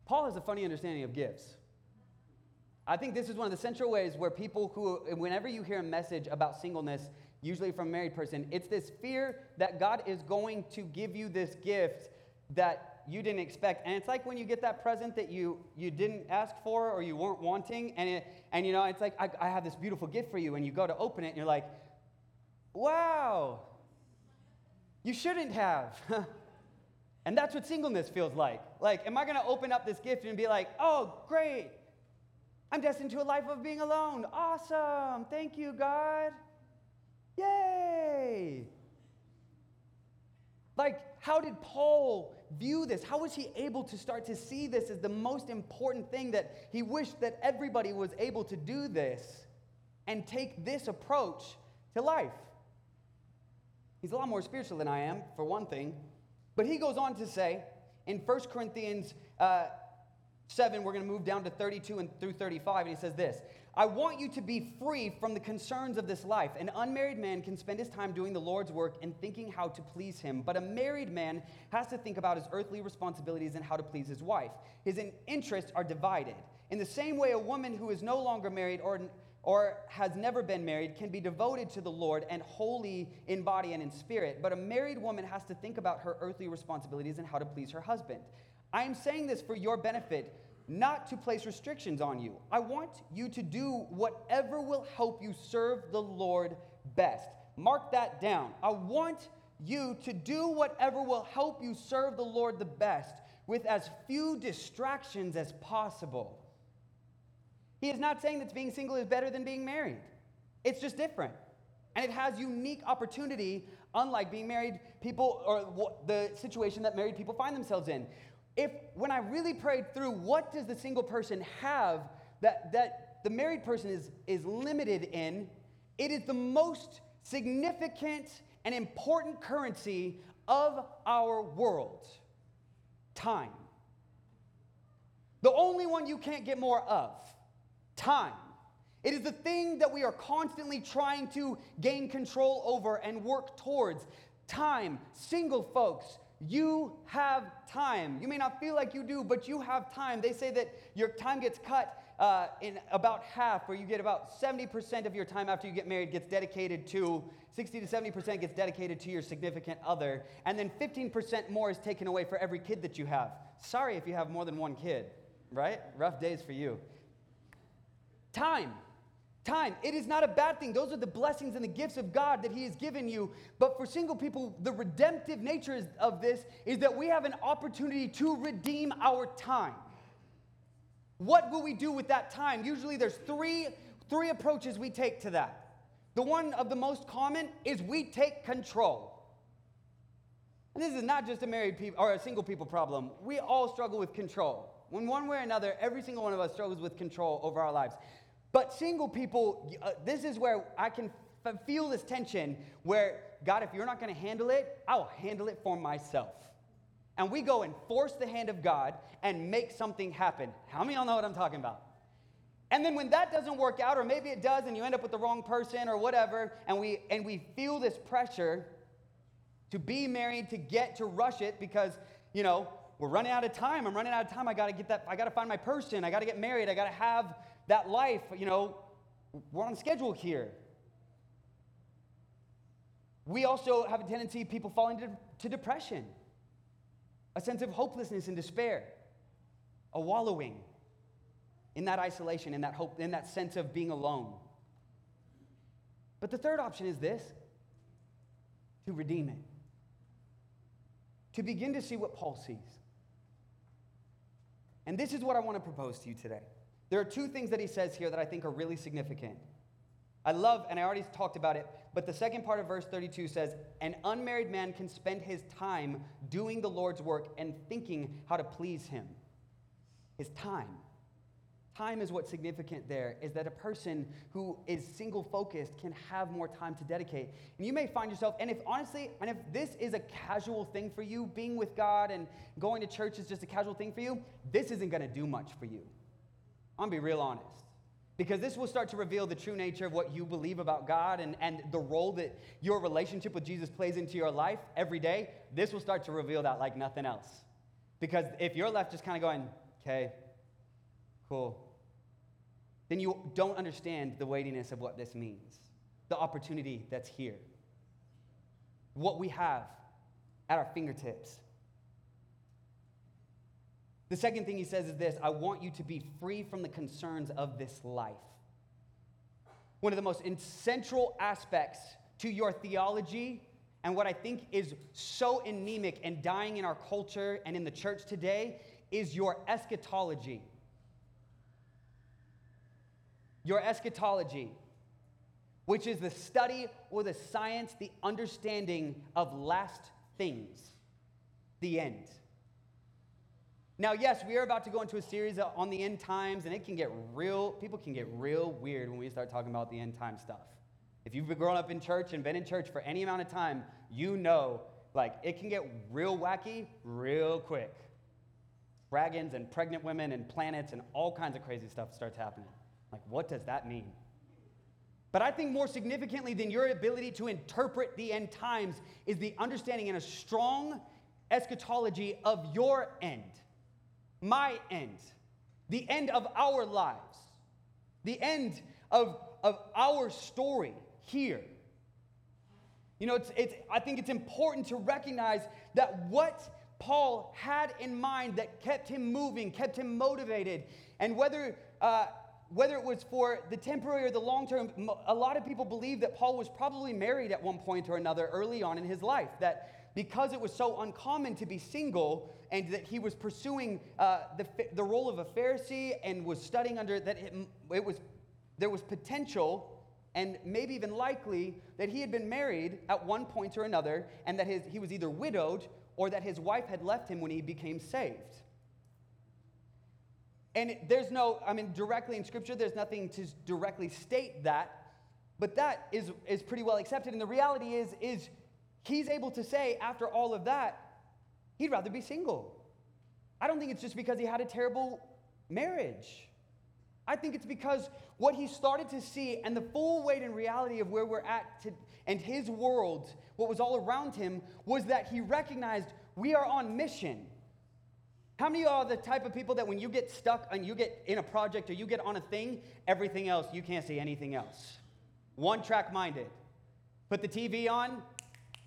Paul has a funny understanding of gifts. I think this is one of the central ways where people who, whenever you hear a message about singleness, usually from a married person, it's this fear that God is going to give you this gift that you didn't expect. And it's like when you get that present that you, you didn't ask for or you weren't wanting. And, it, and you know, it's like, I, I have this beautiful gift for you. And you go to open it and you're like, wow, you shouldn't have. *laughs* and that's what singleness feels like. Like, am I going to open up this gift and be like, oh, great. I'm destined to a life of being alone. Awesome. Thank you, God. Yay. Like, how did Paul view this? How was he able to start to see this as the most important thing that he wished that everybody was able to do this and take this approach to life? He's a lot more spiritual than I am, for one thing. But he goes on to say in 1 Corinthians uh, 7, we're going to move down to 32 and through 35, and he says this I want you to be free from the concerns of this life. An unmarried man can spend his time doing the Lord's work and thinking how to please him, but a married man has to think about his earthly responsibilities and how to please his wife. His interests are divided. In the same way, a woman who is no longer married or or has never been married can be devoted to the Lord and holy in body and in spirit. But a married woman has to think about her earthly responsibilities and how to please her husband. I am saying this for your benefit, not to place restrictions on you. I want you to do whatever will help you serve the Lord best. Mark that down. I want you to do whatever will help you serve the Lord the best with as few distractions as possible. He is not saying that being single is better than being married. It's just different. And it has unique opportunity, unlike being married people or the situation that married people find themselves in. If when I really prayed through what does the single person have that, that the married person is, is limited in, it is the most significant and important currency of our world time. The only one you can't get more of time. It is the thing that we are constantly trying to gain control over and work towards. Time. Single folks, you have time. You may not feel like you do, but you have time. They say that your time gets cut uh, in about half, where you get about 70% of your time after you get married gets dedicated to, 60 to 70% gets dedicated to your significant other, and then 15% more is taken away for every kid that you have. Sorry if you have more than one kid, right? Rough days for you. Time. Time, it is not a bad thing. Those are the blessings and the gifts of God that He has given you. But for single people, the redemptive nature of this is that we have an opportunity to redeem our time. What will we do with that time? Usually there's three, three approaches we take to that. The one of the most common is we take control. And this is not just a married people or a single people problem. We all struggle with control. When one way or another, every single one of us struggles with control over our lives. But single people, uh, this is where I can f- feel this tension where, God, if you're not going to handle it, I'll handle it for myself. And we go and force the hand of God and make something happen. How many of y'all know what I'm talking about? And then when that doesn't work out, or maybe it does, and you end up with the wrong person or whatever, and we and we feel this pressure to be married, to get to rush it because, you know, we're running out of time. I'm running out of time. I got to get that, I got to find my person. I got to get married. I got to have that life. You know, we're on schedule here. We also have a tendency, of people falling into to depression, a sense of hopelessness and despair, a wallowing in that isolation, in that hope, in that sense of being alone. But the third option is this to redeem it, to begin to see what Paul sees. And this is what I want to propose to you today. There are two things that he says here that I think are really significant. I love, and I already talked about it, but the second part of verse 32 says, An unmarried man can spend his time doing the Lord's work and thinking how to please him. His time. Time is what's significant there, is that a person who is single focused can have more time to dedicate. And you may find yourself, and if honestly, and if this is a casual thing for you, being with God and going to church is just a casual thing for you, this isn't gonna do much for you. I'm gonna be real honest. Because this will start to reveal the true nature of what you believe about God and, and the role that your relationship with Jesus plays into your life every day. This will start to reveal that like nothing else. Because if you're left just kind of going, okay, cool, then you don't understand the weightiness of what this means, the opportunity that's here, what we have at our fingertips. The second thing he says is this I want you to be free from the concerns of this life. One of the most central aspects to your theology, and what I think is so anemic and dying in our culture and in the church today, is your eschatology. Your eschatology, which is the study or the science, the understanding of last things, the end. Now, yes, we are about to go into a series on the end times, and it can get real, people can get real weird when we start talking about the end time stuff. If you've grown up in church and been in church for any amount of time, you know, like, it can get real wacky real quick. Dragons and pregnant women and planets and all kinds of crazy stuff starts happening. Like, what does that mean? But I think more significantly than your ability to interpret the end times is the understanding and a strong eschatology of your end my end, the end of our lives, the end of, of our story here. You know, it's, it's, I think it's important to recognize that what Paul had in mind that kept him moving, kept him motivated, and whether, uh, whether it was for the temporary or the long term, a lot of people believe that Paul was probably married at one point or another early on in his life, that because it was so uncommon to be single and that he was pursuing uh, the, the role of a Pharisee and was studying under that it, it was, there was potential and maybe even likely that he had been married at one point or another and that his, he was either widowed or that his wife had left him when he became saved. And there's no, I mean, directly in Scripture, there's nothing to directly state that, but that is, is pretty well accepted. And the reality is, is he's able to say after all of that, he'd rather be single. I don't think it's just because he had a terrible marriage. I think it's because what he started to see and the full weight and reality of where we're at to, and his world, what was all around him, was that he recognized we are on mission. How many are the type of people that when you get stuck and you get in a project or you get on a thing, everything else, you can't see anything else? One track minded. Put the TV on,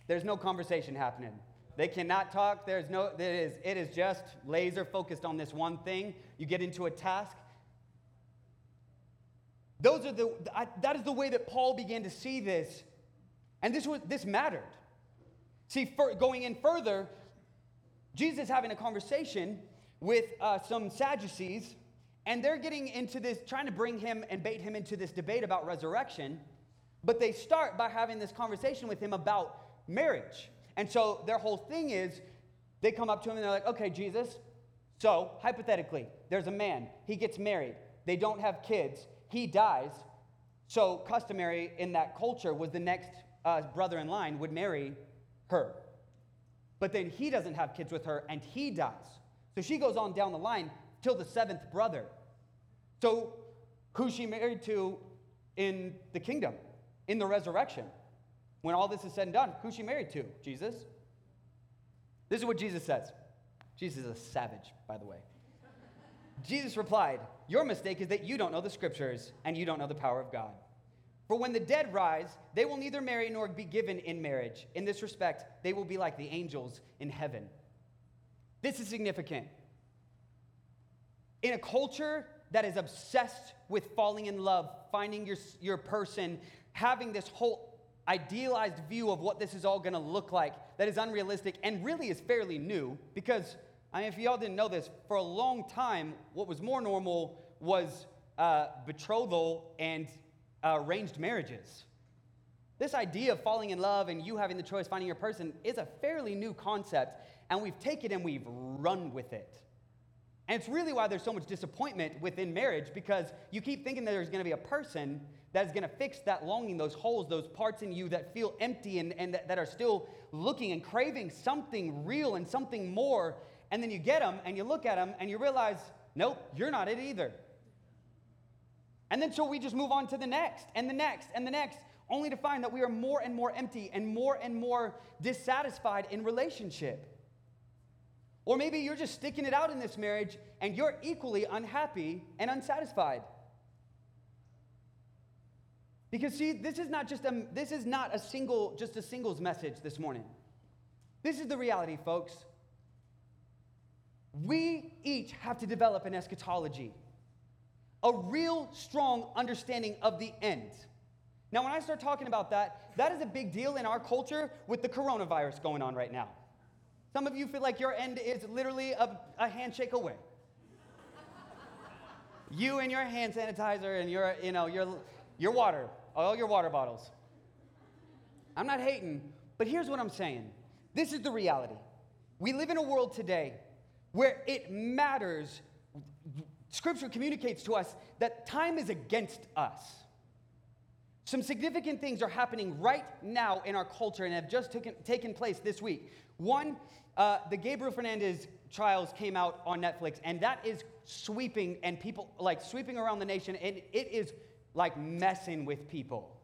there's no conversation happening. They cannot talk. There's no, it is, it is just laser focused on this one thing. You get into a task. Those are the, I, that is the way that Paul began to see this. And this, was, this mattered. See, going in further, Jesus having a conversation with uh, some Sadducees, and they're getting into this, trying to bring him and bait him into this debate about resurrection. But they start by having this conversation with him about marriage. And so their whole thing is they come up to him and they're like, okay, Jesus, so hypothetically, there's a man, he gets married, they don't have kids, he dies. So, customary in that culture was the next uh, brother in line would marry her. But then he doesn't have kids with her and he dies. So she goes on down the line till the seventh brother. So, who's she married to in the kingdom, in the resurrection? When all this is said and done, who's she married to? Jesus? This is what Jesus says. Jesus is a savage, by the way. Jesus replied, Your mistake is that you don't know the scriptures and you don't know the power of God. For when the dead rise, they will neither marry nor be given in marriage. In this respect, they will be like the angels in heaven. This is significant. In a culture that is obsessed with falling in love, finding your, your person, having this whole idealized view of what this is all gonna look like that is unrealistic and really is fairly new because I mean, if y'all didn't know this, for a long time, what was more normal was uh, betrothal and uh, arranged marriages. This idea of falling in love and you having the choice finding your person is a fairly new concept, and we've taken and we've run with it. And it's really why there's so much disappointment within marriage because you keep thinking that there's going to be a person that is going to fix that longing, those holes, those parts in you that feel empty and, and that, that are still looking and craving something real and something more and then you get them and you look at them and you realize, nope, you're not it either. And then so we just move on to the next and the next and the next, only to find that we are more and more empty and more and more dissatisfied in relationship. Or maybe you're just sticking it out in this marriage and you're equally unhappy and unsatisfied. Because see, this is not just a this is not a single just a singles message this morning. This is the reality, folks. We each have to develop an eschatology, a real strong understanding of the end. Now, when I start talking about that, that is a big deal in our culture with the coronavirus going on right now. Some of you feel like your end is literally a, a handshake away. you and your hand sanitizer and your, you know, your, your water, all your water bottles. I'm not hating, but here's what I'm saying. This is the reality. We live in a world today where it matters. Scripture communicates to us that time is against us. Some significant things are happening right now in our culture and have just taken, taken place this week. One, uh, the Gabriel Fernandez trials came out on Netflix, and that is sweeping and people like sweeping around the nation, and it is like messing with people.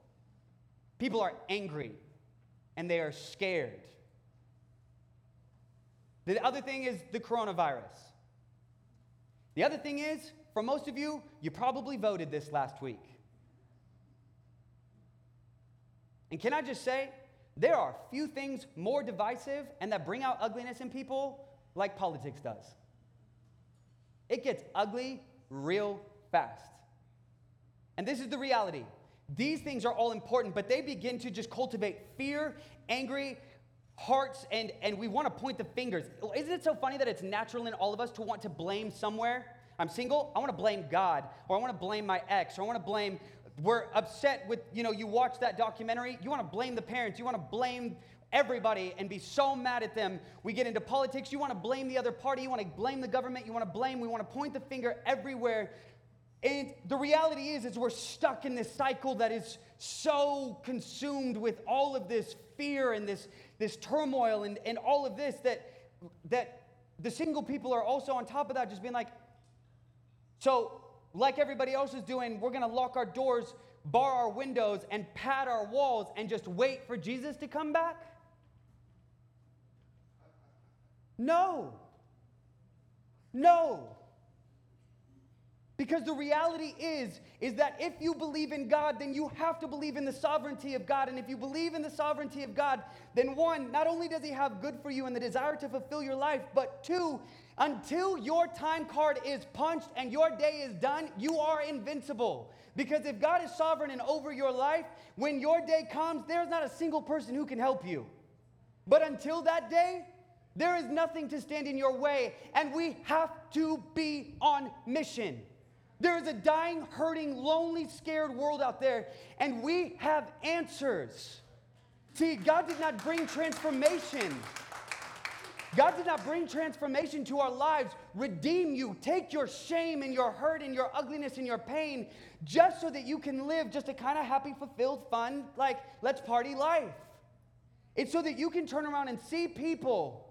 People are angry and they are scared. The other thing is the coronavirus. The other thing is, for most of you, you probably voted this last week. And can I just say, there are few things more divisive and that bring out ugliness in people like politics does. It gets ugly real fast. And this is the reality. These things are all important, but they begin to just cultivate fear, angry, hearts and, and we want to point the fingers. Isn't it so funny that it's natural in all of us to want to blame somewhere? I'm single, I want to blame God, or I want to blame my ex, or I want to blame, we're upset with, you know, you watch that documentary, you want to blame the parents, you want to blame everybody and be so mad at them. We get into politics, you want to blame the other party, you want to blame the government, you want to blame, we want to point the finger everywhere. And the reality is, is we're stuck in this cycle that is so consumed with all of this fear and this, this turmoil and, and all of this that, that the single people are also on top of that, just being like, so, like everybody else is doing, we're gonna lock our doors, bar our windows, and pad our walls and just wait for Jesus to come back? No. No. Because the reality is is that if you believe in God, then you have to believe in the sovereignty of God. And if you believe in the sovereignty of God, then one, not only does he have good for you and the desire to fulfill your life, but two, Until your time card is punched and your day is done, you are invincible. Because if God is sovereign and over your life, when your day comes, there's not a single person who can help you. But until that day, there is nothing to stand in your way, and we have to be on mission. There is a dying, hurting, lonely, scared world out there, and we have answers. See, God did not bring transformation. God did not bring transformation to our lives, redeem you, take your shame and your hurt and your ugliness and your pain just so that you can live just a kind of happy, fulfilled, fun, like, let's party life. It's so that you can turn around and see people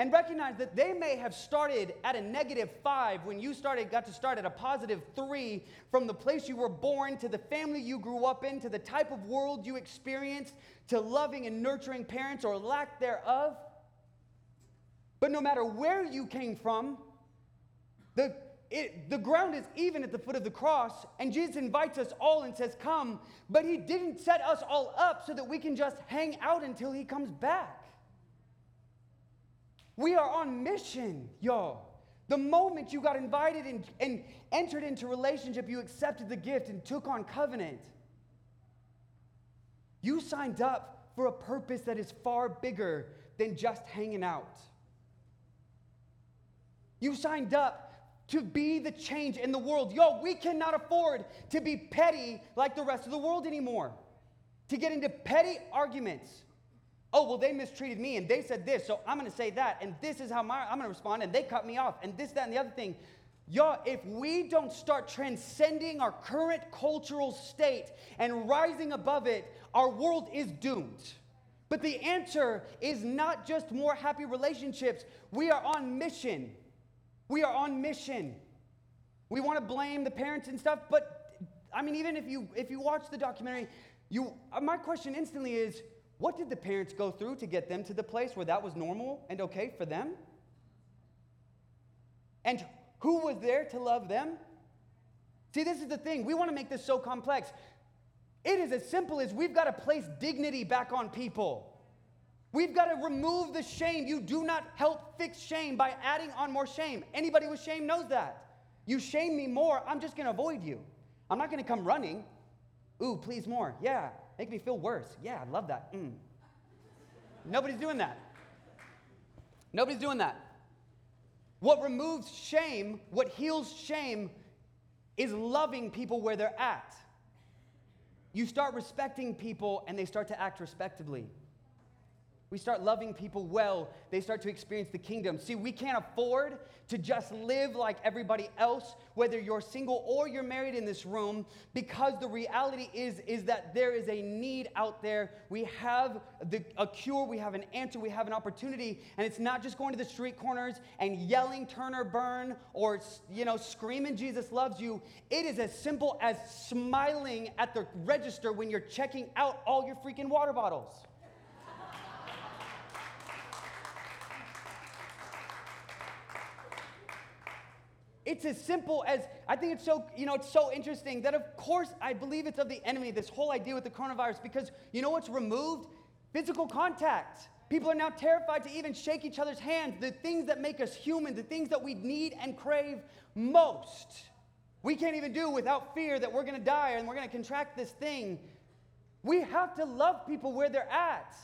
and recognize that they may have started at a negative five when you started, got to start at a positive three from the place you were born to the family you grew up in to the type of world you experienced to loving and nurturing parents or lack thereof. But no matter where you came from, the, it, the ground is even at the foot of the cross, and Jesus invites us all and says, Come. But He didn't set us all up so that we can just hang out until He comes back. We are on mission, y'all. The moment you got invited and, and entered into relationship, you accepted the gift and took on covenant. You signed up for a purpose that is far bigger than just hanging out. You signed up to be the change in the world. Yo, we cannot afford to be petty like the rest of the world anymore. To get into petty arguments. Oh, well, they mistreated me and they said this, so I'm gonna say that, and this is how my, I'm gonna respond, and they cut me off, and this, that, and the other thing. Y'all, if we don't start transcending our current cultural state and rising above it, our world is doomed. But the answer is not just more happy relationships, we are on mission. We are on mission. We want to blame the parents and stuff, but I mean, even if you if you watch the documentary, you my question instantly is, what did the parents go through to get them to the place where that was normal and okay for them? And who was there to love them? See, this is the thing. We want to make this so complex. It is as simple as we've got to place dignity back on people. We've got to remove the shame. You do not help fix shame by adding on more shame. Anybody with shame knows that. You shame me more, I'm just going to avoid you. I'm not going to come running. Ooh, please more. Yeah, make me feel worse. Yeah, I love that. Mm. Nobody's doing that. Nobody's doing that. What removes shame, what heals shame, is loving people where they're at. You start respecting people and they start to act respectably. We start loving people well, they start to experience the kingdom. See, we can't afford to just live like everybody else, whether you're single or you're married in this room, because the reality is, is that there is a need out there. We have the, a cure, we have an answer, we have an opportunity, and it's not just going to the street corners and yelling Turner burn or you know screaming Jesus loves you. It is as simple as smiling at the register when you're checking out all your freaking water bottles. It's as simple as I think it's so, you know, it's so interesting that of course I believe it's of the enemy, this whole idea with the coronavirus, because you know what's removed? Physical contact. People are now terrified to even shake each other's hands. The things that make us human, the things that we need and crave most, we can't even do without fear that we're gonna die and we're gonna contract this thing. We have to love people where they're at.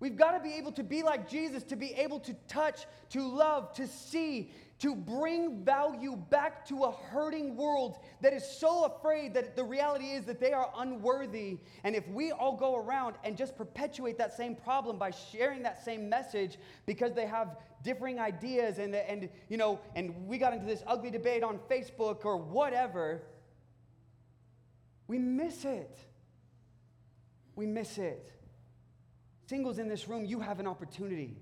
We've got to be able to be like Jesus, to be able to touch, to love, to see, to bring value back to a hurting world that is so afraid that the reality is that they are unworthy. And if we all go around and just perpetuate that same problem by sharing that same message because they have differing ideas and, and you know, and we got into this ugly debate on Facebook or whatever, we miss it. We miss it. Singles in this room, you have an opportunity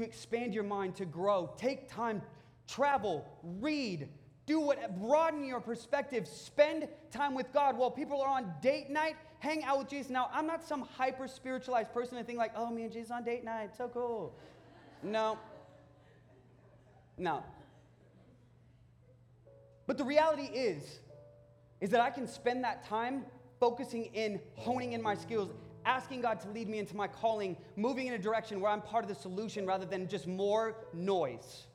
to expand your mind, to grow. Take time, travel, read, do what, broaden your perspective, spend time with God. While people are on date night, hang out with Jesus. Now, I'm not some hyper spiritualized person that think like, oh, me and Jesus on date night, so cool. No. No. But the reality is, is that I can spend that time focusing in, honing in my skills, asking God to lead me into my calling, moving in a direction where I'm part of the solution rather than just more noise.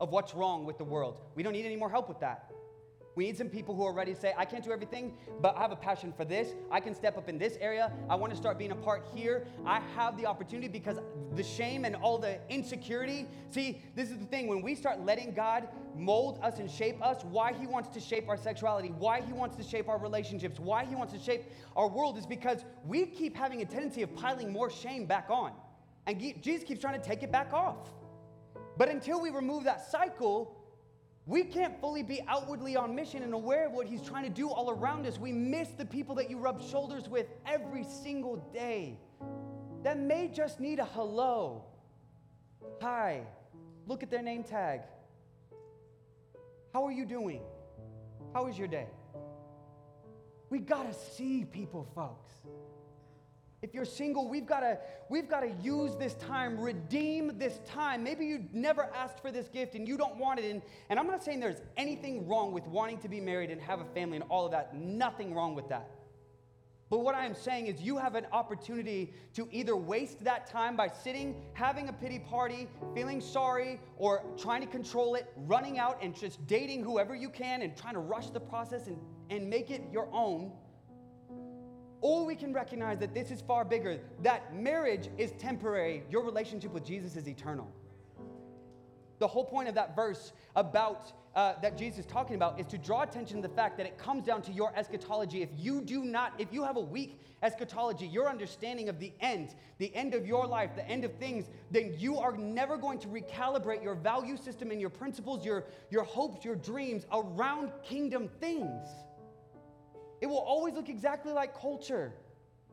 of what's wrong with the world. We don't need any more help with that. We need some people who are ready to say, I can't do everything, but I have a passion for this. I can step up in this area. I want to start being a part here. I have the opportunity because the shame and all the insecurity. See, this is the thing. When we start letting God mold us and shape us, why He wants to shape our sexuality, why He wants to shape our relationships, why He wants to shape our world is because we keep having a tendency of piling more shame back on. And Jesus keeps trying to take it back off. But until we remove that cycle, we can't fully be outwardly on mission and aware of what he's trying to do all around us. We miss the people that you rub shoulders with every single day that may just need a hello. Hi. Look at their name tag. How are you doing? How was your day? We got to see people, folks. If you're single, we've got to we've got to use this time, redeem this time. Maybe you never asked for this gift and you don't want it. And, and I'm not saying there's anything wrong with wanting to be married and have a family and all of that. Nothing wrong with that. But what I am saying is, you have an opportunity to either waste that time by sitting, having a pity party, feeling sorry, or trying to control it, running out and just dating whoever you can and trying to rush the process and, and make it your own or we can recognize that this is far bigger, that marriage is temporary, your relationship with Jesus is eternal. The whole point of that verse about uh, that Jesus is talking about is to draw attention to the fact that it comes down to your eschatology. If you do not, if you have a weak eschatology, your understanding of the end, the end of your life, the end of things, then you are never going to recalibrate your value system and your principles, your, your hopes, your dreams around kingdom things. It will always look exactly like culture.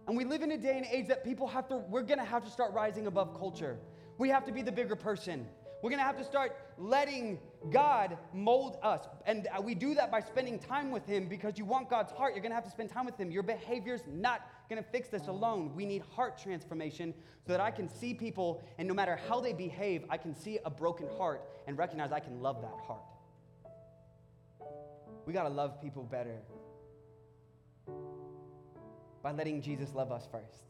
And we live in a day and age that people have to, we're gonna have to start rising above culture. We have to be the bigger person. We're gonna have to start letting God mold us. And uh, we do that by spending time with Him because you want God's heart. You're gonna have to spend time with Him. Your behavior's not gonna fix this alone. We need heart transformation so that I can see people, and no matter how they behave, I can see a broken heart and recognize I can love that heart. We gotta love people better by letting Jesus love us first.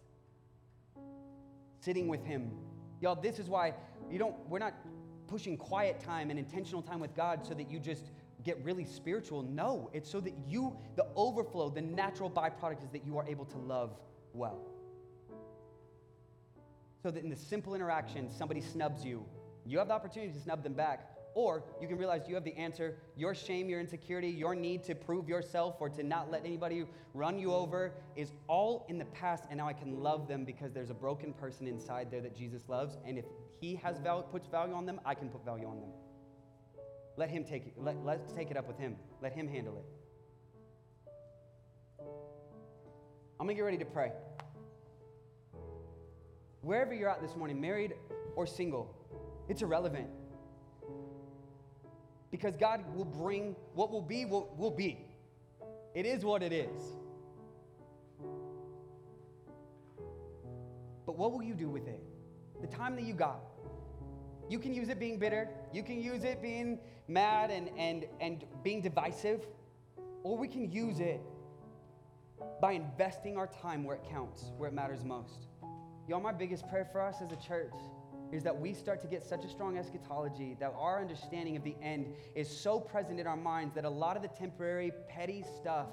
Sitting with him. Y'all, this is why you don't, we're not pushing quiet time and intentional time with God so that you just get really spiritual. No, it's so that you, the overflow, the natural byproduct is that you are able to love well. So that in the simple interaction, somebody snubs you, you have the opportunity to snub them back, or you can realize you have the answer. Your shame, your insecurity, your need to prove yourself or to not let anybody run you over is all in the past, and now I can love them because there's a broken person inside there that Jesus loves. And if he has value, puts value on them, I can put value on them. Let him take it. Let, let's take it up with him. Let him handle it. I'm gonna get ready to pray. Wherever you're at this morning, married or single, it's irrelevant. Because God will bring what will be, will, will be. It is what it is. But what will you do with it? The time that you got. You can use it being bitter. You can use it being mad and, and, and being divisive. Or we can use it by investing our time where it counts, where it matters most. Y'all, my biggest prayer for us as a church is that we start to get such a strong eschatology that our understanding of the end is so present in our minds that a lot of the temporary, petty stuff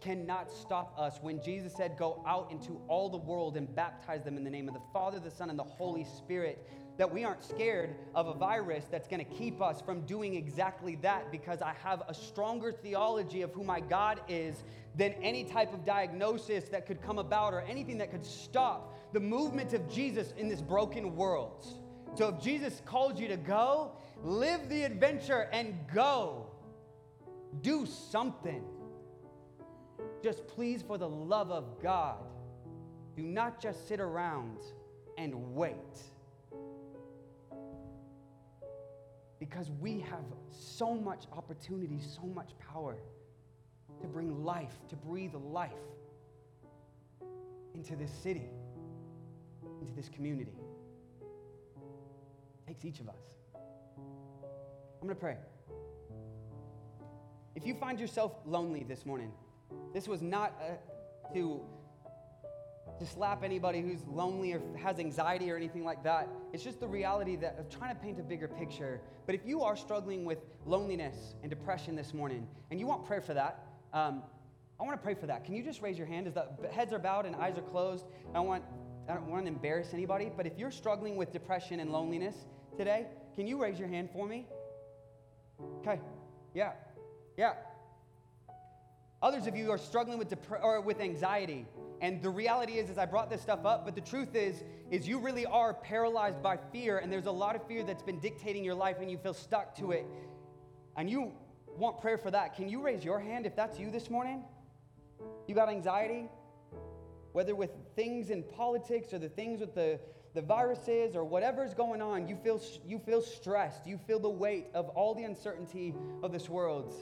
cannot stop us. When Jesus said, Go out into all the world and baptize them in the name of the Father, the Son, and the Holy Spirit, that we aren't scared of a virus that's going to keep us from doing exactly that because I have a stronger theology of who my God is than any type of diagnosis that could come about or anything that could stop the movement of Jesus in this broken world. So if Jesus calls you to go, live the adventure and go. Do something. Just please, for the love of God, do not just sit around and wait. Because we have so much opportunity, so much power to bring life, to breathe life into this city, into this community. It takes each of us. I'm going to pray. If you find yourself lonely this morning, this was not a, to to slap anybody who's lonely or has anxiety or anything like that. It's just the reality that of trying to paint a bigger picture. But if you are struggling with loneliness and depression this morning, and you want prayer for that, um, I want to pray for that. Can you just raise your hand as the heads are bowed and eyes are closed? I want I don't want to embarrass anybody, but if you're struggling with depression and loneliness today, can you raise your hand for me? Okay. Yeah. Yeah. Others of you are struggling with dep- or with anxiety. And the reality is, is I brought this stuff up, but the truth is, is you really are paralyzed by fear, and there's a lot of fear that's been dictating your life, and you feel stuck to it. And you want prayer for that. Can you raise your hand if that's you this morning? You got anxiety? Whether with things in politics or the things with the, the viruses or whatever's going on, you feel, you feel stressed. You feel the weight of all the uncertainty of this world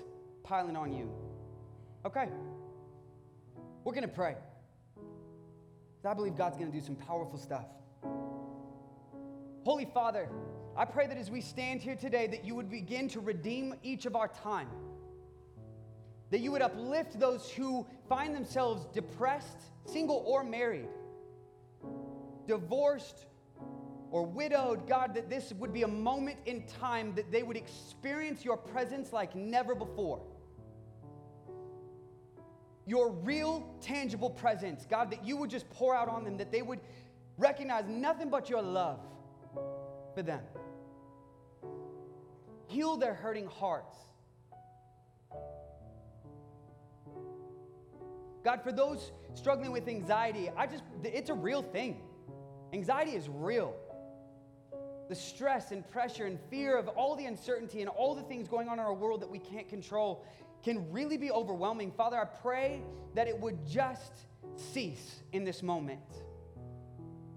piling on you. Okay. We're going to pray. I believe God's going to do some powerful stuff. Holy Father, I pray that as we stand here today, that you would begin to redeem each of our time. That you would uplift those who find themselves depressed, single or married, divorced or widowed. God, that this would be a moment in time that they would experience your presence like never before your real, tangible presence, God, that you would just pour out on them, that they would recognize nothing but your love for them. Heal their hurting hearts. God, for those struggling with anxiety, I just, it's a real thing. Anxiety is real. The stress and pressure and fear of all the uncertainty and all the things going on in our world that we can't control can really be overwhelming. Father, I pray that it would just cease in this moment.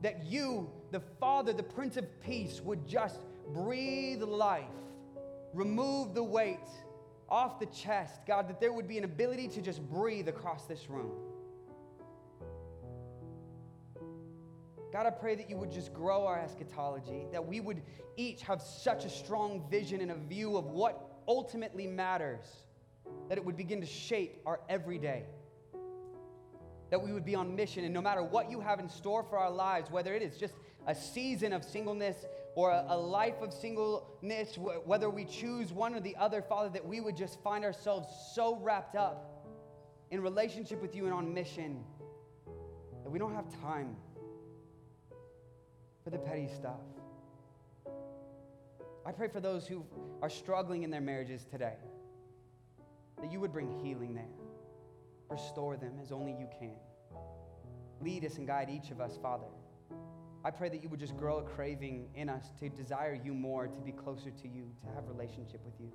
That you, the Father, the Prince of Peace, would just breathe life, remove the weight off the chest. God, that there would be an ability to just breathe across this room. God, I pray that you would just grow our eschatology, that we would each have such a strong vision and a view of what ultimately matters that it would begin to shape our everyday. That we would be on mission, and no matter what you have in store for our lives, whether it is just a season of singleness or a, a life of singleness, whether we choose one or the other, Father, that we would just find ourselves so wrapped up in relationship with you and on mission that we don't have time for the petty stuff. I pray for those who are struggling in their marriages today that you would bring healing there. Restore them as only you can. Lead us and guide each of us, Father. I pray that you would just grow a craving in us to desire you more, to be closer to you, to have relationship with you.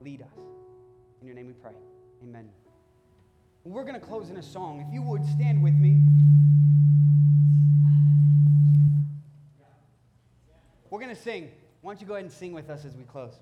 Lead us. In your name we pray. Amen. We're going to close in a song. If you would stand with me. We're going to sing. Why don't you go ahead and sing with us as we close?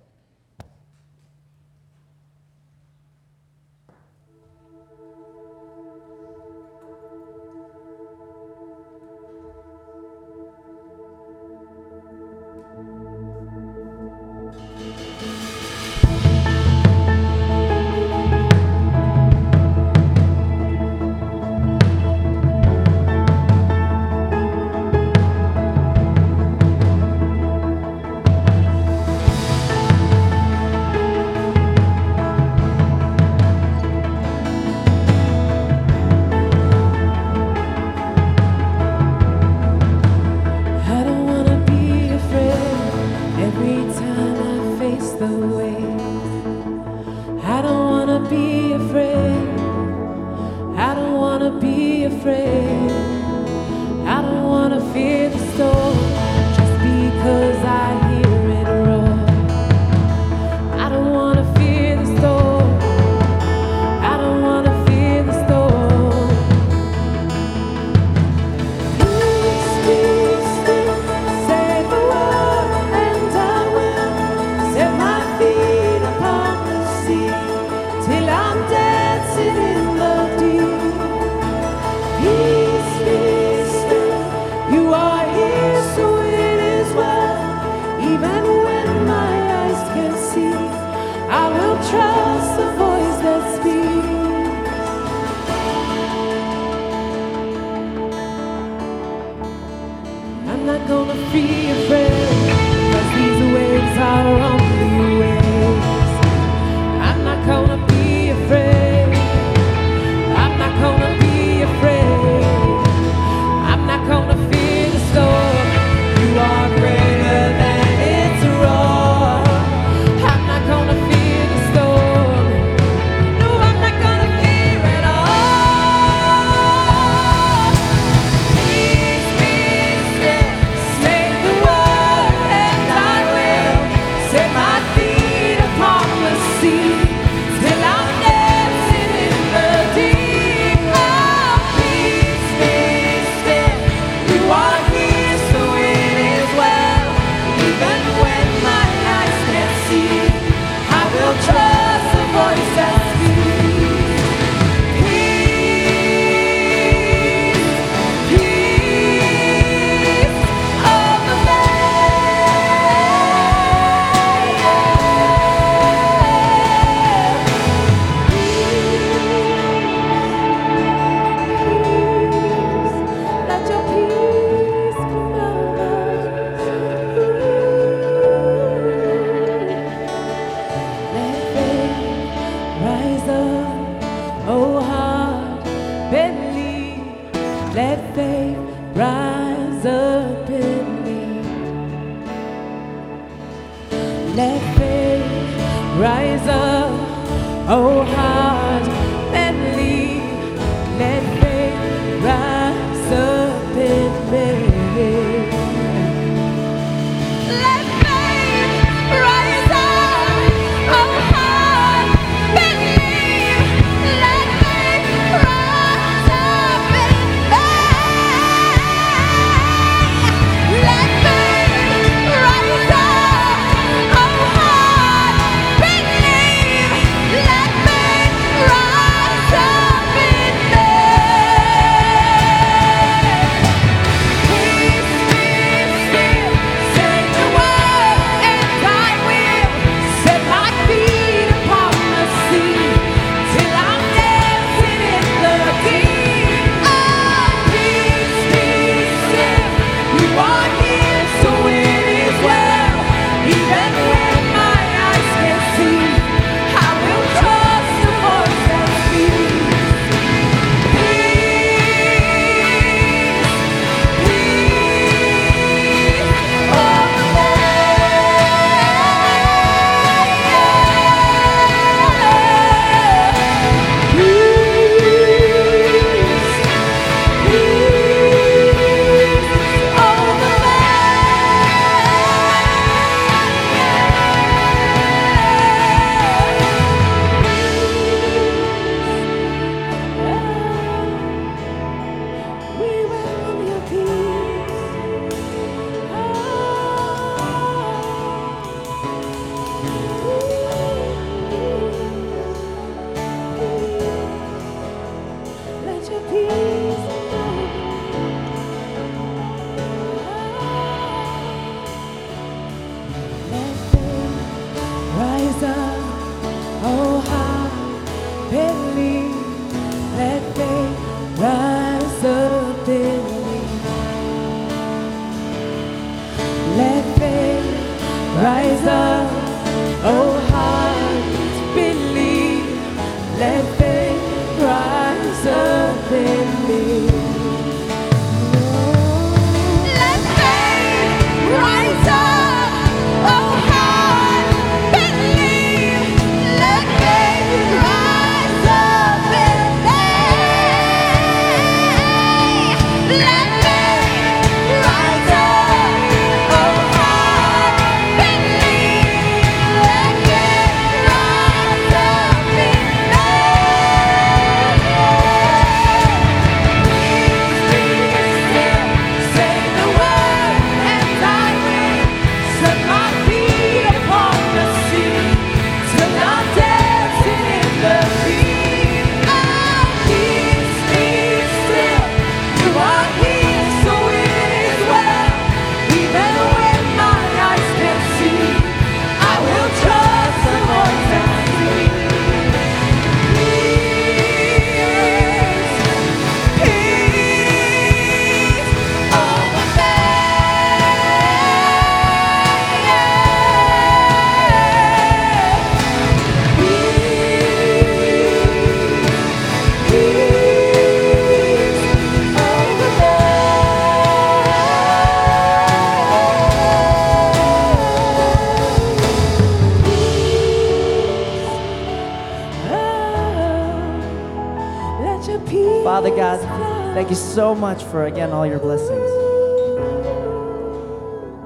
So much for again all your blessings.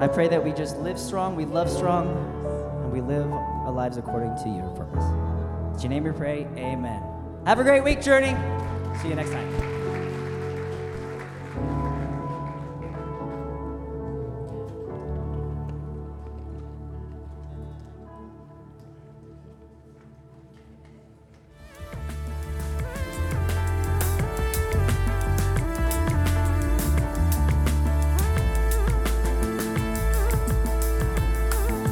I pray that we just live strong, we love strong, and we live our lives according to your purpose. In your name we pray, amen. Have a great week, Journey. See you next time.